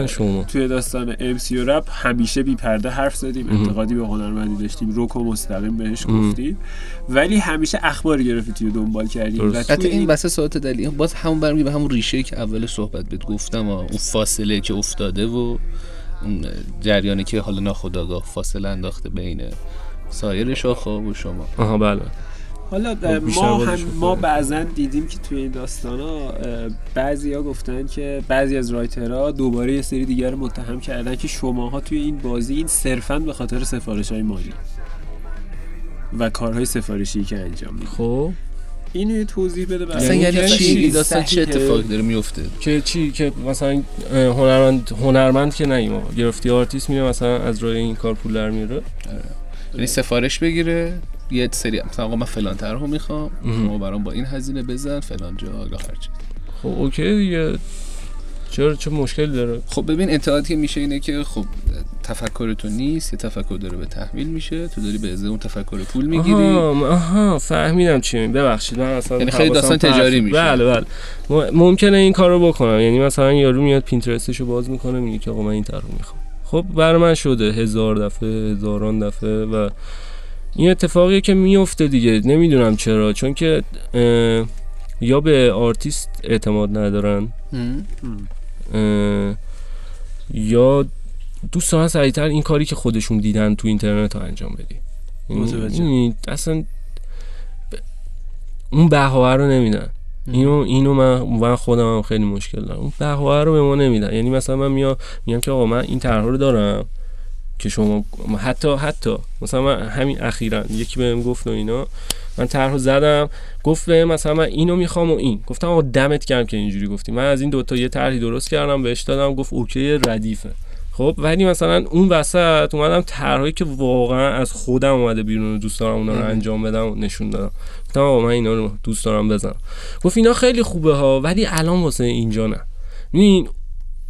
شما توی داستان MC و رپ همیشه بی پرده حرف زدیم. انتقادی به هنرمندی داشتیم روک و مستقیم بهش. گفتیم ولی همیشه اخبار گرافیتی رو دنبال کردیم و درست. توی حتی این این بسه ساعت دلیل باز همون برمیگه به همون ریشه که اول صحبت بهت گفتم. اون فاصله که افتاده و اون جریانی که حالا ناخودآگاه فاصله انداخته بین سایر شاخه و شما آها بله حالا خب، ما هم. ما بعضا دیدیم که توی این داستان ها بعضی ها گفتن که بعضی از رایترها دوباره یه سری دیگر رو متهم کردن که شماها توی این بازی این صرفا به خاطر سفارش های مالی و کارهای سفارشی که انجام می‌دید خب. اینو توضیح بده برای ما. یعنی یعنی چی؟ داستان چه؟ اتفاقی داره میفته که چی؟ که مثلا هنرمند هنرمند که نگیم آقا. گرافیتی آرتیست میره مثلا از روی این کار پول در میاره. یعنی سفارش بگیره یه سری مثلا آقا من فلان طرحو می‌خوام. شما برام با این هزینه بزن فلان جا یا هر چیز خب okay دیگه. چرا؟ چه مشکلی داره؟ خب ببین انتقادی که میشه اینه که خب تفکر تو نیست یه تفکر داره بهت تحمیل میشه تو داری به ازای اون تفکر پول می‌گیری. آها آها فهمیدم چی میگی. ببخشید من اصلا یعنی خیلی داستان تجاری. میشه. بله بله. ممکنه این کارو بکنم. یعنی مثلا یارو میاد Pinterest شو باز می‌کنه میگه که آقا من این طرحو می‌خوام. خب برای من شده هزار دفعه هزاران دفعه و این اتفاقیه که میفته دیگه. نمی‌دونم چرا. چون که اه، یا به آرتیست اعتماد ندارن یا دوست دارن سریعتر این کاری که خودشون دیدن تو اینترنت رو انجام بدی. متوجه. اصلا ب- اون بهاه رو نمیدن. اینو اینو من من خودم هم خیلی مشکل دارم. اون بهاه رو به ما نمیدن. یعنی مثلا من میام میگم که آقا من این طرح رو دارم. که شما حتی حتی مثلا من همین اخیرا یکی بهم گفت و اینا من طرحو زدم گفت به مثلا من اینو می‌خوام و این. گفتم آقا دمت گرم که اینجوری گفتی. من از این دوتا یه طرحی درست کردم بهش دادم گفت اوکی ردیفه. خب ولی مثلا اون وسط اومدم طرحی که واقعا از خودم اومده بیرون دوست دارم اونا رو انجام بدم و نشون دادم. گفتم آقا من اینا رو دوست دارم بزنم. گفت اینا خیلی خوبه ها ولی الان واسه اینجا نه. می‌دونی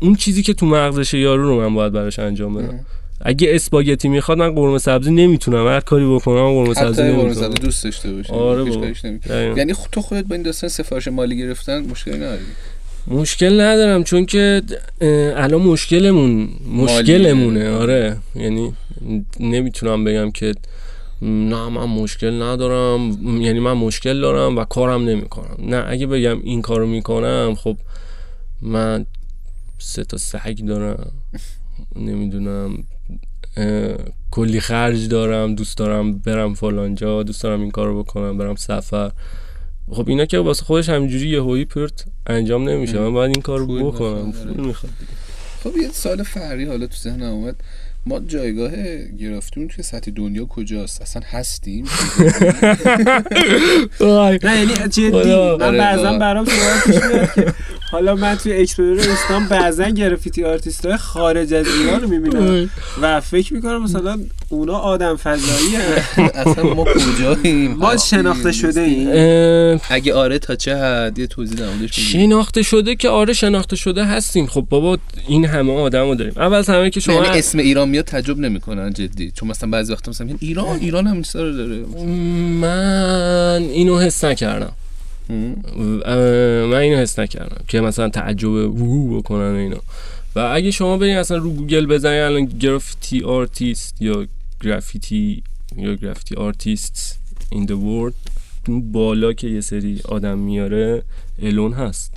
اون چیزی که تو مغزش یارو رو من باید براش انجام بدم. اگه اسپاگتی می‌خواد من قرمه سبزی نمی‌تونم. هر کاری بکنم قرمه سبزی حتی قرمه نمی‌تونم. سبزی دوست داشته باشه آره بابا. یعنی خود- تو خودت با این داستان سفارش مالی گرفتن مشکلی نداری؟ مشکل ندارم چون که الان مشکلمون مشکلمونه آره. یعنی نمی‌تونم بگم که نه من مشکل ندارم. یعنی من مشکل دارم و کارم نمی‌کنم. نه اگه بگم این کارو می‌کنم خب من سه تا سگ دارم. [laughs] نمی‌دونم کلی خرج دارم دوست دارم برم فلانجا دوست دارم این کارو بکنم برم سفر. خب اینا که واسه خودش همینجوری یهویی پرت انجام نمیشه. من باید این کارو پول بکنم. می‌خواد،. پول می‌خواد. خب یه سوال فرعی حالا تو ذهنم اومد. ما جایگاه گرافیتیمون توی سطح دنیا کجاست؟ اصلا هستیم. [laughs] نه یعنی جدی. من آره، بعضا واقعا. برام سوال پیش میاد که حالا من توی اکسپلور اسلام بعضا گرافیتی آرتیست های خارج از ایران رو می‌بینم. و فکر می‌کنم مثلا اونا آدم فضایی [laughs] اصلا ما کجاییم؟ ما شناخته شده ایم. اگه آره تا چه حد؟ یه توضیح در شناخته شده که آره شناخته شده هستیم. خب بابا این همه آدمو داریم. اول از همه که شما یعنی اسم ایران میاد تعجب نمی‌کنن جدی. چون مثلا بعضی وقتا مثلا ایران ایران هم چیزا رو داره. من اینو حس نکردم. من اینو حس نکردم که مثلا تعجب وو بکنن اینا. و اگه شما برین اصلا رو گوگل بزنین الان گرافیتی آرتیست یا گرافیتی یا graffiti artist in the world اون بالا که یه سری آدم میاره A1one هست.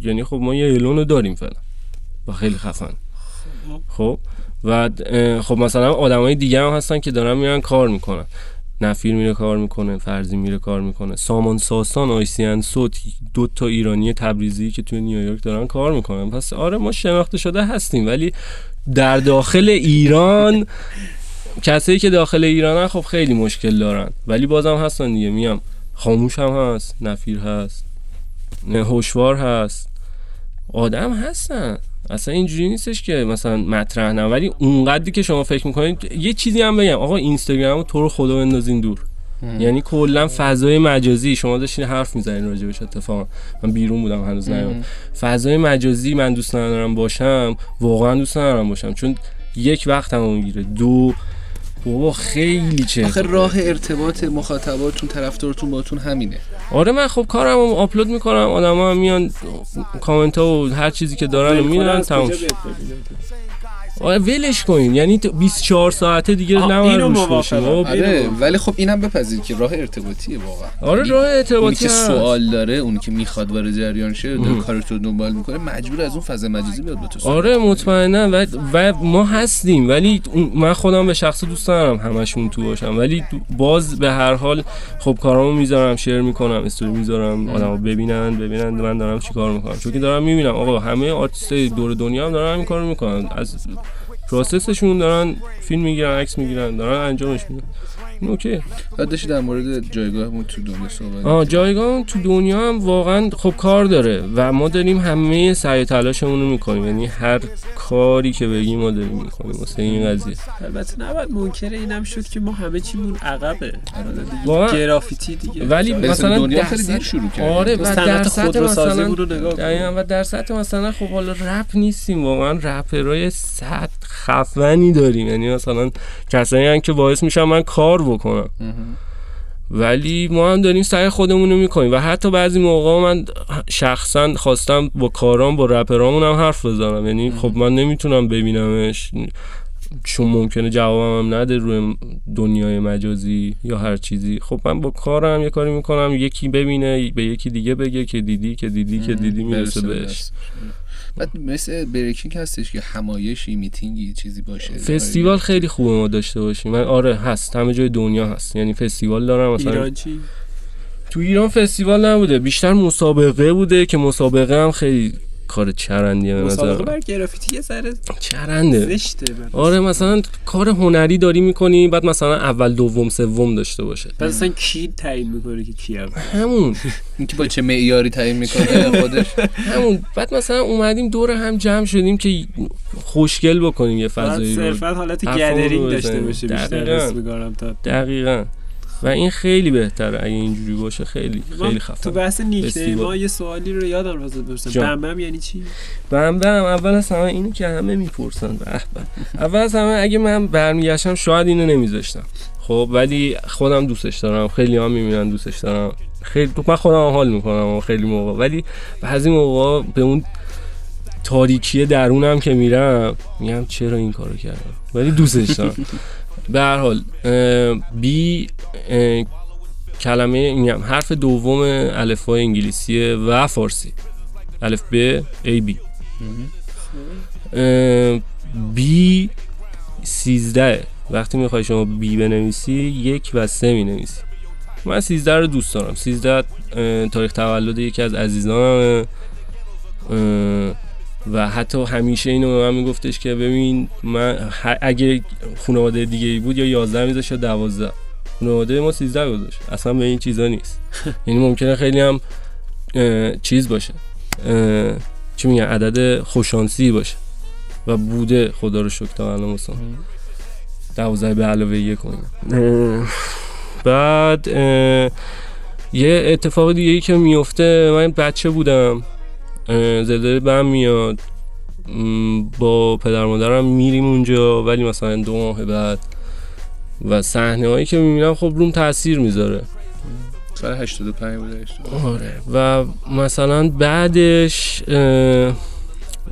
یعنی خب ما یه A1one رو داریم فعلا. و خیلی خفن. خب؟ و خب مثلا آدمای دیگه هم هستن که دارن میرن کار می‌کنن. نفیر میره کار می‌کنه فرضی میره کار می‌کنه. سامان ساسان Icy and Sot دو تا ایرانی تبریزی که توی نیویورک دارن کار می‌کنن. پس آره ما شناخته شده هستیم ولی در داخل ایران کسایی که داخل ایرانن خب خیلی مشکل دارن. ولی بازم هستن دیگه میام. خاموش هم هست نفیر هست هوشوار هست. آدم هستن. اصلا اینجوری نیستش که مثلا مطرح نه. ولی اونقدری که شما فکر می‌کنید یه چیزی هم بگم. آقا اینستاگرام رو تو رو خدا بندازین دور. یعنی کلا فضای مجازی. شما داشتین حرف می‌زنین راجبش اتفاقا. من بیرون بودم هنوز نیومدم فضای مجازی من دوست ندارم باشم واقعا دوست ندارم باشم. چون یک وقت هم می‌گیره. دو بابا خیلی چه آخه راه ارتباط مخاطباتون طرفدارتون باتون همینه. آره من خب کارم رو آپلود می‌کنم آدم هم میان کامنت ها و هر چیزی که دارن رو میدن تموم شد. آره ولش کنین. یعنی تو 24 ساعته دیگه نباید اینو روش. باشیم آره ولی خب اینم بپذیر که راه ارتباطیه واقعا. آره یعنی راه اونی ارتباطی که. سوال داره اونی که می‌خواد وارد جریان شه. کارش رو دنبال می‌کنه مجبور از اون فضا مجازی بیاد به تو سوال آره. مطمئنا. و, و ما هستیم ولی اون- من خودم به شخص دوست ندارم همشون تو باشم. ولی باز به هر حال خب کارامو می‌ذارم share می‌کنم استوری می‌ذارم آدمو ببینن ببینن من دارم چی کار می‌کنم. چون که دارم می‌بینم آقا همه آرتیستای دور دنیا هم دارن همین کارو می‌کنن. از process شون دارن فیلم می‌گیرن عکس می‌گیرن دارن انجامش میدن. okay بعد داشتی در مورد جایگاهمون تو دنیا صحبت آه جایگاه تو دنیا هم واقعا خب کار داره و ما داریم همه سعی و تلاشمون رو می‌کنیم. یعنی هر کاری که بگیم ما داریم می‌کنیم واسه این قضیه. البته نباید منکر اینم شد که ما همه چیمون عقبه. واقعا. گرافیتی دیگه. ولی مثلا دنیا خیلی دیر شروع کرد آره و در سطح مثلا و در سطح مثلا خب حالا رپ نیستیم واقعا رپرای سطح خفنی داریم. یعنی مثلا کسایی که باعث میشن من کار بکنم. ولی ما هم داریم سعی خودمون رو می‌کنیم و حتی بعضی موقع من شخصا خواستم با کارام با رپرامون هم حرف بزنم. یعنی خب من نمی‌تونم ببینمش. چون ممکنه جوابم هم نده روی دنیای مجازی یا هر چیزی. خب من با کارم یه کاری می‌کنم یکی ببینه به یکی دیگه بگه که دیدی که دیدی که دیدی می‌رسه بهش. بعد مثل بریکینگ هستش که همایشی میتینگی چیزی باشه. فستیوال خیلی خوبه ما داشته باشیم. من آره هست. همه جای دنیا هست. یعنی فستیوال دارم مثلا ایران چی؟ تو ایران فستیوال نبوده. بیشتر مسابقه بوده که مسابقه هم خیلی کار چرندیه به مسابقه نظر بر گرافیتی یه ذره چرنده. زشته. آره مثلا کار هنری داری می‌کنی بعد مثلا اول دوم سوم داشته باشه. پس اصلا کی تعیین می‌کنه که کی هم همون. [laughs] اینکه با چه معیاری تعیین می‌کنه خودش؟ [laughs] همون. بعد مثلا اومدیم دور هم جمع شدیم که خوشگل بکنیم یه فضایی رو. صرفا حالت گدرینگ داشته. باشه بیشتر دقیقاً. تا دقیقا. و این خیلی بهتره. اگه اینجوری باشه خیلی خیلی تو خفن بحث نیکنیم. ما یه سوالی رو یادم واسه بپرسم جان. بم بم یعنی چی؟ بم بم اول از همه اینو که همه می‌پرسن. به. اول از همه اگه من برمیگشتم شاید اینو نمیذاشتم. خب ولی خودم دوستش دارم. خیلی هم می‌بینن دوستش دارم. خیلی من خودم حال می‌کنم خیلی موقع. ولی بعضی موقع به اون تاریکی درونم که میرم میگم چرا این کارو کردم؟ ولی دوستش دارم. [laughs] به هر حال بی کلمه میگم حرف دوم الفبای انگلیسیه و فارسی. الف ب ای بی بی سیزده. وقتی می‌خوای شما بی بنویسی یک و سه می نویسی من سیزده رو دوست دارم. سیزده تاریخ تولد یکی از عزیزانمه. اه، و حتی همیشه اینو به من میگفتش که ببین من اگه خانواده دیگه ای بود یا 11 میذاش یا 12 خانواده ما 13 گذاشت. اصلا به این چیزا نیست. [laughs] یعنی ممکنه خیلی هم چیز باشه. چی میگن؟ عدد خوشانسی باشه. و بوده خدا رو شکر تا الان مثلا 12 به علاوه یک بعد اه، یه اتفاق دیگه ای که میفته من بچه بودم. زلزله بهم میاد. با پدر مادرم میریم اونجا ولی مثلا دو ماه بعد. و صحنه هایی که می‌بینم خب روم تاثیر می‌ذاره. سال 85 بوده 85. آره. و مثلا بعدش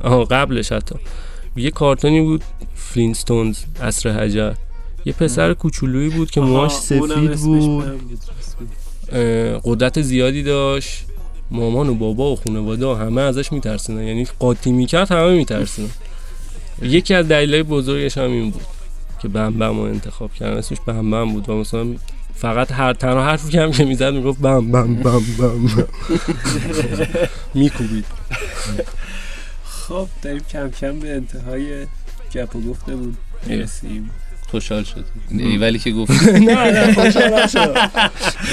آها قبلش حتی. یه کارتونی بود فلینستونز عصر حجر. یه پسر کوچولویی بود که موهاش سفید بود. قدرت زیادی داشت. مامان و بابا و خانواده و همه ازش میترسیدن. یعنی قاطی می‌کرد همه میترسیدن. یکی از دلایل بزرگش هم این بود که بم بم رو انتخاب کردن. اسمش بم بم بود و مثلا فقط هر تنها حرفی که هم که می‌زد می‌گفت بم بم بم بم بم میکوبید. خب داریم کم کم به انتهای گپ و گفتمون می‌رسیم. خوشحال شد ای ولی که گفت [laughs] نه نه خوشحال شد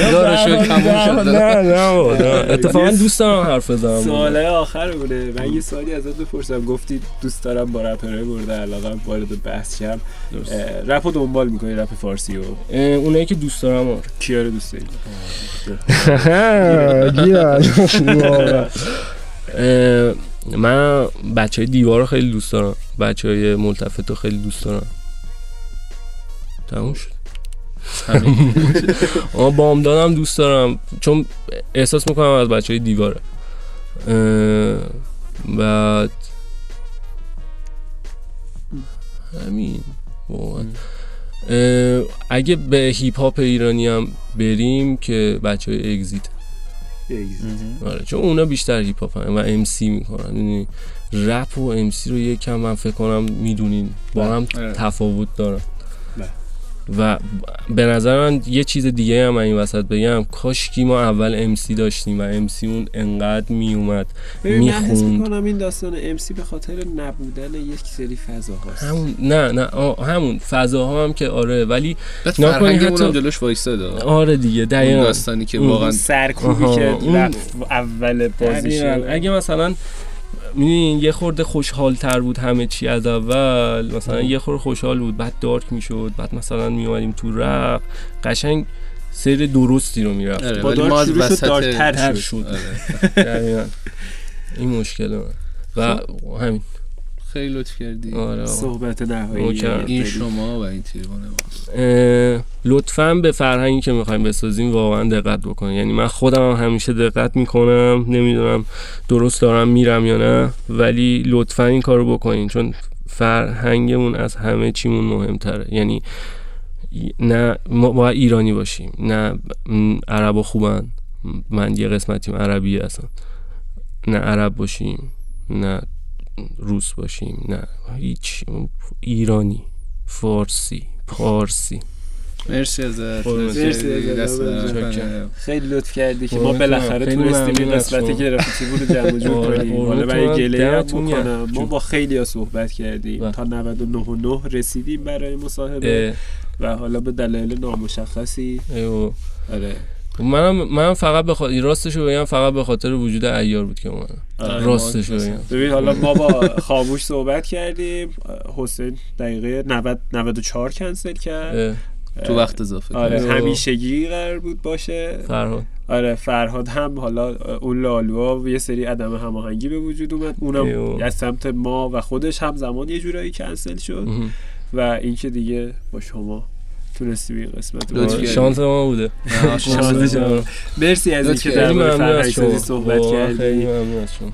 تموم نه شد. نه نه نه [laughs] اتفاقا دوست دارم حرف بزنم. سوالای آخر بوده. من یه سوالی ازت بپرسم. گفتی دوست دارم با رپرهای مورد علاقه وارد بحث شم. درست. اه، رپ رو دنبال می‌کنی رپ فارسی و اه، اونایی که دوست دارم کیا رو دوست داری من بچه های دیوار رو خیلی دوست دارم. بچه های ملتفت رو خیلی دوست دارم. تموم شد. آه بامدادم دوست دارم. چون احساس می‌کنم از بچه های دیواره بعد همین. واقعا. اگه به هیپ هاپ ایرانی هم بریم که بچه های اگزیت. آره چون اونا بیشتر هیپ هاپ و MC می‌کنن یعنی رپ و MC رو یکم من فکر کنم می‌دونین. با هم آره. تفاوت دارن. بله. و به نظر من یه چیز دیگه هم من این وسط بگم کاشکی ما اول MC داشتیم و MC اون انقدر میومد من می‌خوند. می‌کنم این داستان MC به خاطر نبودن یک سری فضاهاست. همون نه نه همون فضاها هم که آره ولی نکنی حتی- جلوش وایستاده. آره دیگه اون دقیقا. داستانی که واقعا سرکوبی که اول بازیش دقیقاً. اگه مثلا می‌دونین یه خورده خوشحال تر بود همه چی از اول. مثلا یه خورده خوشحال بود بعد دارک می‌شد بعد مثلا میومدیم تو رپ. قشنگ سیر درستی رو می‌رفت آره، با ولی دارک شروع شد وسط- دارکتر تر شد. شد. آره. [laughs] این مشکل من و همین. خیلی لطف کردی. آره. صحبت نهایی. این شما و این تریبون لطفا به فرهنگی که می‌خوایم بسازیم واقعا دقت بکنیم یعنی من خودم هم همیشه دقت می‌کنم نمی‌دونم درست دارم میرم یا نه ولی لطفا این کارو بکنین. چون فرهنگمون از همه چیمون مهمتره. یعنی نه ما باید ایرانی باشیم نه م، عربا خوبن. من یه قسمتیم عربی هستم. نه عرب باشیم نه روس باشیم نه هیچ ایرانی فارسی پارسی مرسی ازت. نکنه. خیلی لطف کردی که ما قربونت بالاخره تونستیم این قسمت. گرافیتی بود رو جمع جور آره، کنیم حالا برای من گله. ما. با خیلی ها صحبت کردیم بله. تا 99 و 9 رسیدیم برای مصاحبه و حالا به دلایل نامشخصی. آره منم من فقط به خاطر راستش رو بگم فقط به خاطر وجود ایار بود که اومدم آره، راستش. رو بگم. ببین حالا ما با خاموش صحبت کردیم. حسین دقیقه 90 94 کنسل کرد. اه، تو وقت اضافه آره کرد. همیشگی قرار بود باشه. فرهاد. آره فرهاد هم حالا اون لالوا و یه سری عدم هماهنگی به وجود اومد. اونم. از سمت ما و خودش هم زمان یه جورایی کنسل شد. و اینکه دیگه با شما تونستیم این قسمت رو لطف. کردی. شانس ما بوده شانس شما. مرسی از اینکه کردی. در مورد ممنون فرهنگ سازی صحبت واقعا خیلی کردی ممنون از شما.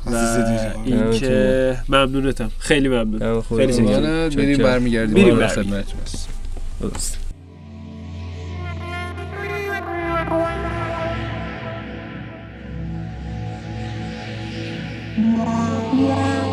اینکه ممنونتم خیلی ممنون خیلی چکرم. بریم برمیگردیم بریم. خدمت درست. خب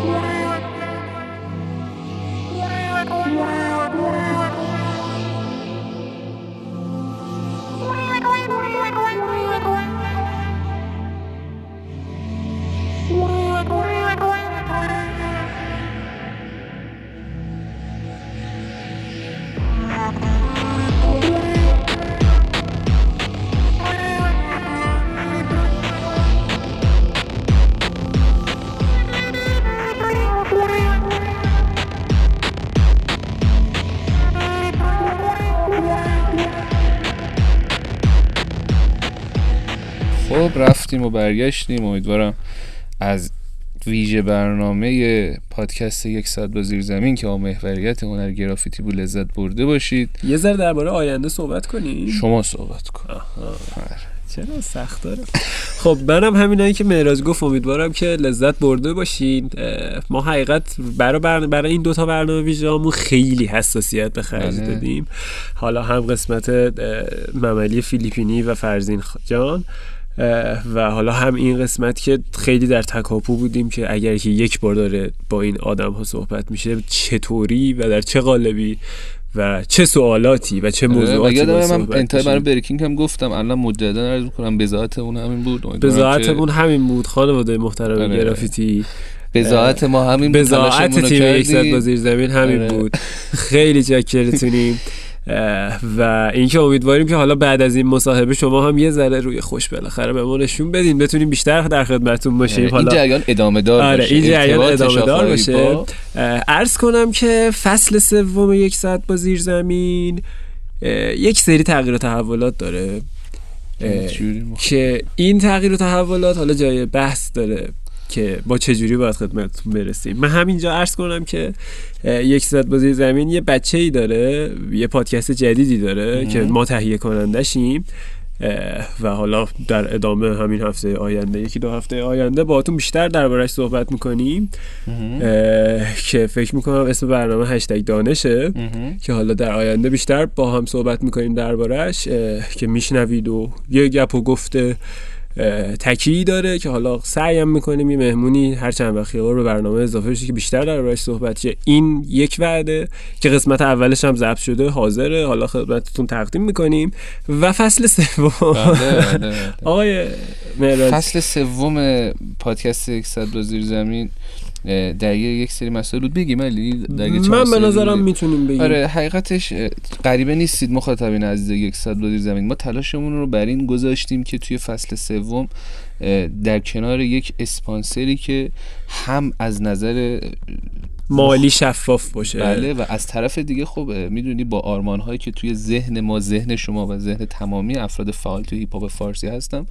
رفتیم و برگشتیم. امیدوارم از ویژه برنامه پادکست یک ساعت با زیر زمین که محوریت هنر گرافیتی بود لذت برده باشید. یه ذره درباره آینده صحبت کنیم شما صحبت کن. چرا سخت داره خب منم همینایی که مهراج گفت. امیدوارم که لذت برده باشین. ما حقیقت برای بر... برای این دوتا برنامه ویژه‌مون خیلی حساسیت به خرج بله. دادیم. حالا هم قسمت مملی فیلیپینی و فرزین جان. و حالا هم این قسمت که خیلی در تکاپو بودیم که اگر که یک بار داره با این آدم ها صحبت میشه چطوری و در چه قالبی و چه سوالاتی و چه آره، موضوعاتی با من انتهای برای. بریکینگ هم گفتم الان مجددا عرض می‌کنم اون همین بود بزاعتمون همین بود خانواده محترم آره. گرافیتی بذات ما همین بود بزاعت تیم کردیم. یکصد با زیر زمین همین آره. بود خیلی چاکرتونیم اه، [laughs] و اینکه امیدواریم که حالا بعد از این مصاحبه شما هم یه ذره روی خوش بالاخره به ما نشون بدین بتونیم بیشتر در خدمتتون باشیم. آره، این حالا جریان ادامه دار آره باشه این جریان ادامه دار باشه. با- عرض کنم که فصل سوم یک ساعت با زیر زمین یک سری تغییر و تحولات داره. که این تغییر و تحولات حالا جای بحث داره. که با چه جوری باید خدمتتون برسیم. من همینجا عرض کنم که یک صد بازی زمین یه بچه ای داره یه پادکست جدیدی داره که ما تهیه کنندشیم و حالا در ادامه همین هفته آینده یکی دو هفته آینده باهاتون بیشتر دربارش صحبت می‌کنیم. که فکر می‌کنم اسم برنامه هشتگ دانشه. که حالا در آینده بیشتر با هم صحبت می‌کنیم دربارش که میشنوید و یه گپ و گفته. تکی داره که حالا سعیم می‌کنیم یه مهمونی هر چند وقت یه به برنامه اضافه بشه که بیشتر دربارش صحبت شه. این یک وعده که قسمت اولش هم ضبط شده حاضره. حالا خدمتتون تقدیم می‌کنیم. و فصل سوم. بله، بله، بله. آقای فصل سوم پادکست یک صد با زیر زمین. درگیر یک سری مسائل بود. بگیم علی من به نظرم؟ می‌تونیم بگیم. آره حقیقتش غریبه نیستید مخاطبین عزیز یک صد زیر زمین. ما تلاشمون رو بر این گذاشتیم که توی فصل سوم در کنار یک اسپانسری که هم از نظر مالی شفاف باشه. بله و از طرف دیگه خب می‌دونی با آرمان هایی که توی ذهن ما ذهن شما و ذهن تمامی افراد فعال توی هیپ هاپ فارسی هستم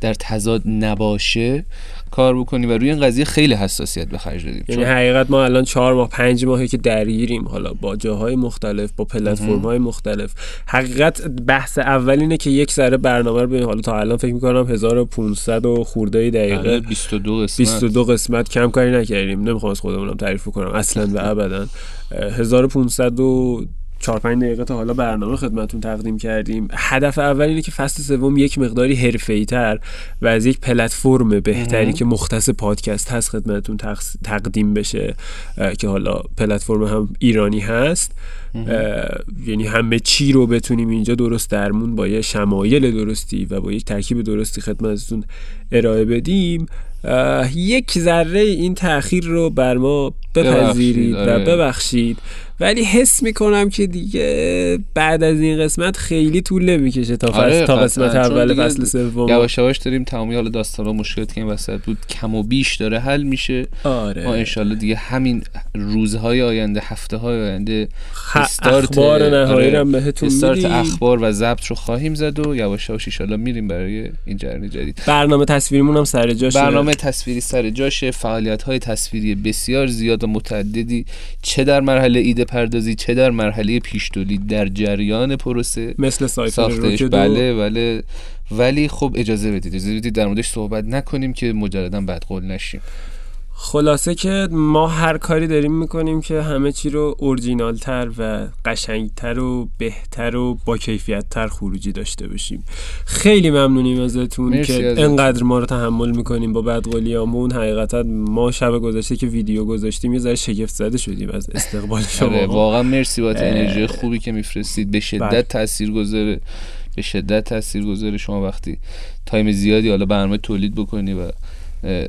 در تضاد نباشه کار بکنی و روی این قضیه خیلی حساسیت به خرج دادیم یعنی حقیقت ما الان چهار ماه پنج ماهی که درگیریم حالا با جاهای مختلف با پلتفرم های مختلف. حقیقت بحث اول اینه که یک ذره برنامه رو ببینیم. حالا تا الان فکر می‌کنم 1500 و خورده دقیقه. 22 قسمت. 22 قسمت کم کاری نکردیم. نمی‌خوام از خودمونم تعریف کنم اصلا و ابدا. اه، 1500 و 4 5 دقیقه تا حالا برنامه خدمتون تقدیم کردیم. هدف اول اینه که فصل سوم یک مقداری حرفه‌ای تر و از یک پلتفرم بهتری که مختص پادکست هست خدمتون تقدیم بشه که حالا پلتفرم هم ایرانی هست. یعنی همه چی رو بتونیم اینجا درست درمون با یه شمایل درستی و با یک ترکیب درستی خدمتتون ارائه بدیم. یک ذره این تاخیر رو بر ما بپذیرید و آره. ببخشید. ولی حس می‌کنم که دیگه بعد از این قسمت خیلی طول نمی‌کشه تا, آره، فصل تا. قسمت اول فصل سوم. یواش یواش داریم تمامی حالا داستانا مشکلاتی که این وسط بود کم و بیش داره حل میشه. آره. ما انشالله دیگه همین روزهای آینده هفته های آینده استارت- اخبار نهایی آره، رو هم بهتون استارت میدیم. اخبار و ضبط رو خواهیم زد و یواش یواش ایشالا میریم برای این جریان جدید. برنامه تصویریمون هم سر جاشه. برنامه تصویری سر جاشه. فعالیت های تصویری بسیار زیاد و متعددی. چه در مرحله ایده پردازی چه در مرحله پیش تولید در جریان پروسه. مثل ساختش بله بله. ولی خب اجازه بدید. اجازه بدید در موردش صحبت نکنیم که مجددا بدقول نشیم. خلاصه که ما هر کاری داریم می‌کنیم که همه چی رو اورجینال تر و قشنگتر و بهتر و با کیفیت تر خروجی داشته باشیم خیلی ممنونیم ازتون که ازتون. انقدر ما رو تحمل می‌کنیم با بدقولیامون حقیقتا ما شب گذشته که ویدیو گذاشتیم یه ذره شگفت زده شدیم از استقبال آره شما واقعا مرسی بابت اه. انرژی خوبی که میفرستید به بله. شدت تاثیر گذاره به شدت تاثیر گذاره شما وقتی تایم زیادی حالا برنامه تولید بکنی و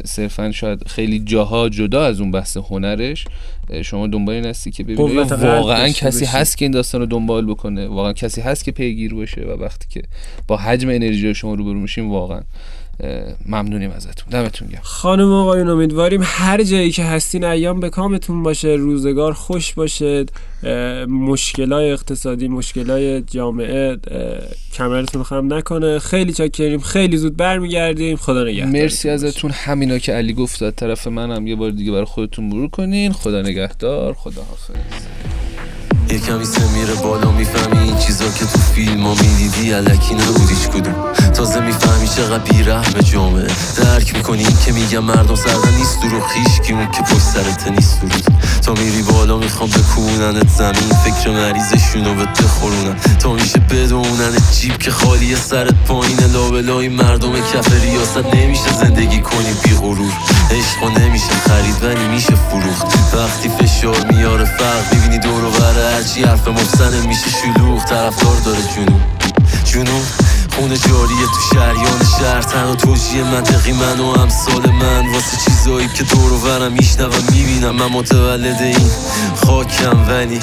صرفا شاید خیلی جاها جدا از اون بحث هنرش شما دنبال این هستی که ببینید واقعا کسی باشی. هست که این داستان رو دنبال بکنه واقعا کسی هست که پیگیر باشه و وقتی که با حجم انرژی شما روبرو میشیم واقعا ممنونیم ازتون. دمتون گرم. خانم آقایون امیدواریم هر جایی که هستین ایام به کامتون باشه روزگار خوش باشه مشکلای اقتصادی مشکلای جامعه کمرتون خم نکنه. خیلی چاکریم خیلی زود برمیگردیم. خدا نگهدار مرسی ازتون. همینا که علی گفت از طرف منم یه بار دیگه برای خودتون مرور کنین. خدا نگهدار. خدا حافظ یه کمی سه میره بالا می‌فهمی این چیزا که تو فیلم ها می‌دیدی علکی نبود هیچ کدوم. تازه می‌فهمی چقدر بیرحم جامعه. درک می‌کنی این که میگم مردم سردن نیست دورو خیش اون که پشت سرت نیست درود تا میری بالا می‌خوام بکوننت زمین فکر مریضشونو به بخورونن تا میشه بدوننت جیب که خالی سرت پایین لابلای مردم کف ریاست نمیشه زندگی کنی بی غرور. عشق نمیشه خرید ولی میشه فروخت. وقتی فشار میاره فرق می‌بینی دور و هرچی حرف محسن میشه شلوغ طرفدار داره جنوب جنوب خونه جاریه تو شریان شهر تن و توجیه منطقی من و امثال من. واسه چیزایی که دور و برم میشنوم می‌بینم. من متولد این خاکم ولی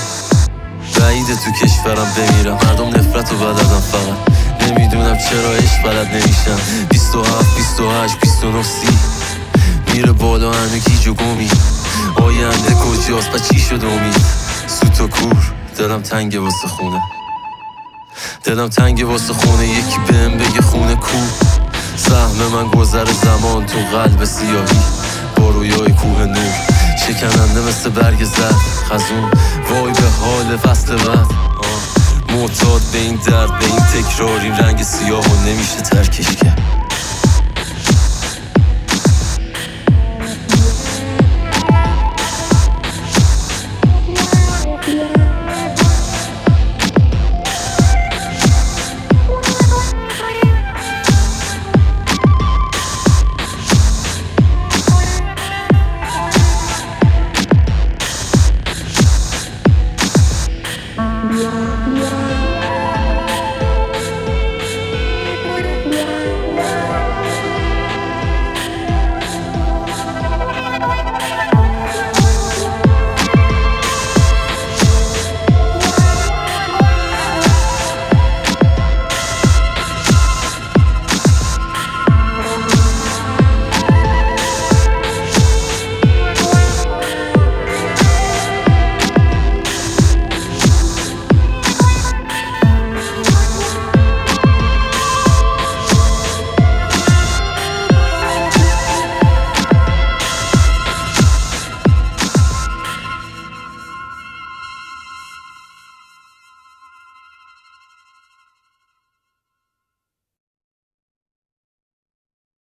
بعیده تو کشورم بمیرم. مردم نفرت و بددم فقط. نمی‌دونم چرا عشق بلد نمیشم. 27 28 29 سی. میره بالا همه گیج و گمی. آینده کجاست و چی شد امید؟ سوت و کور. دلم تنگ واسه خونه. دلم تنگ واسه خونه. یکی بهم بگه خونه کو سهم من گذر زمان تو قلب سیاهی. با رویای کوه نور. شکننده مثل برگ زد خزون. وای به حال فصل بعد معتاد به این درد به این تکرار این رنگ سیاه و نمیشه ترکش کرد.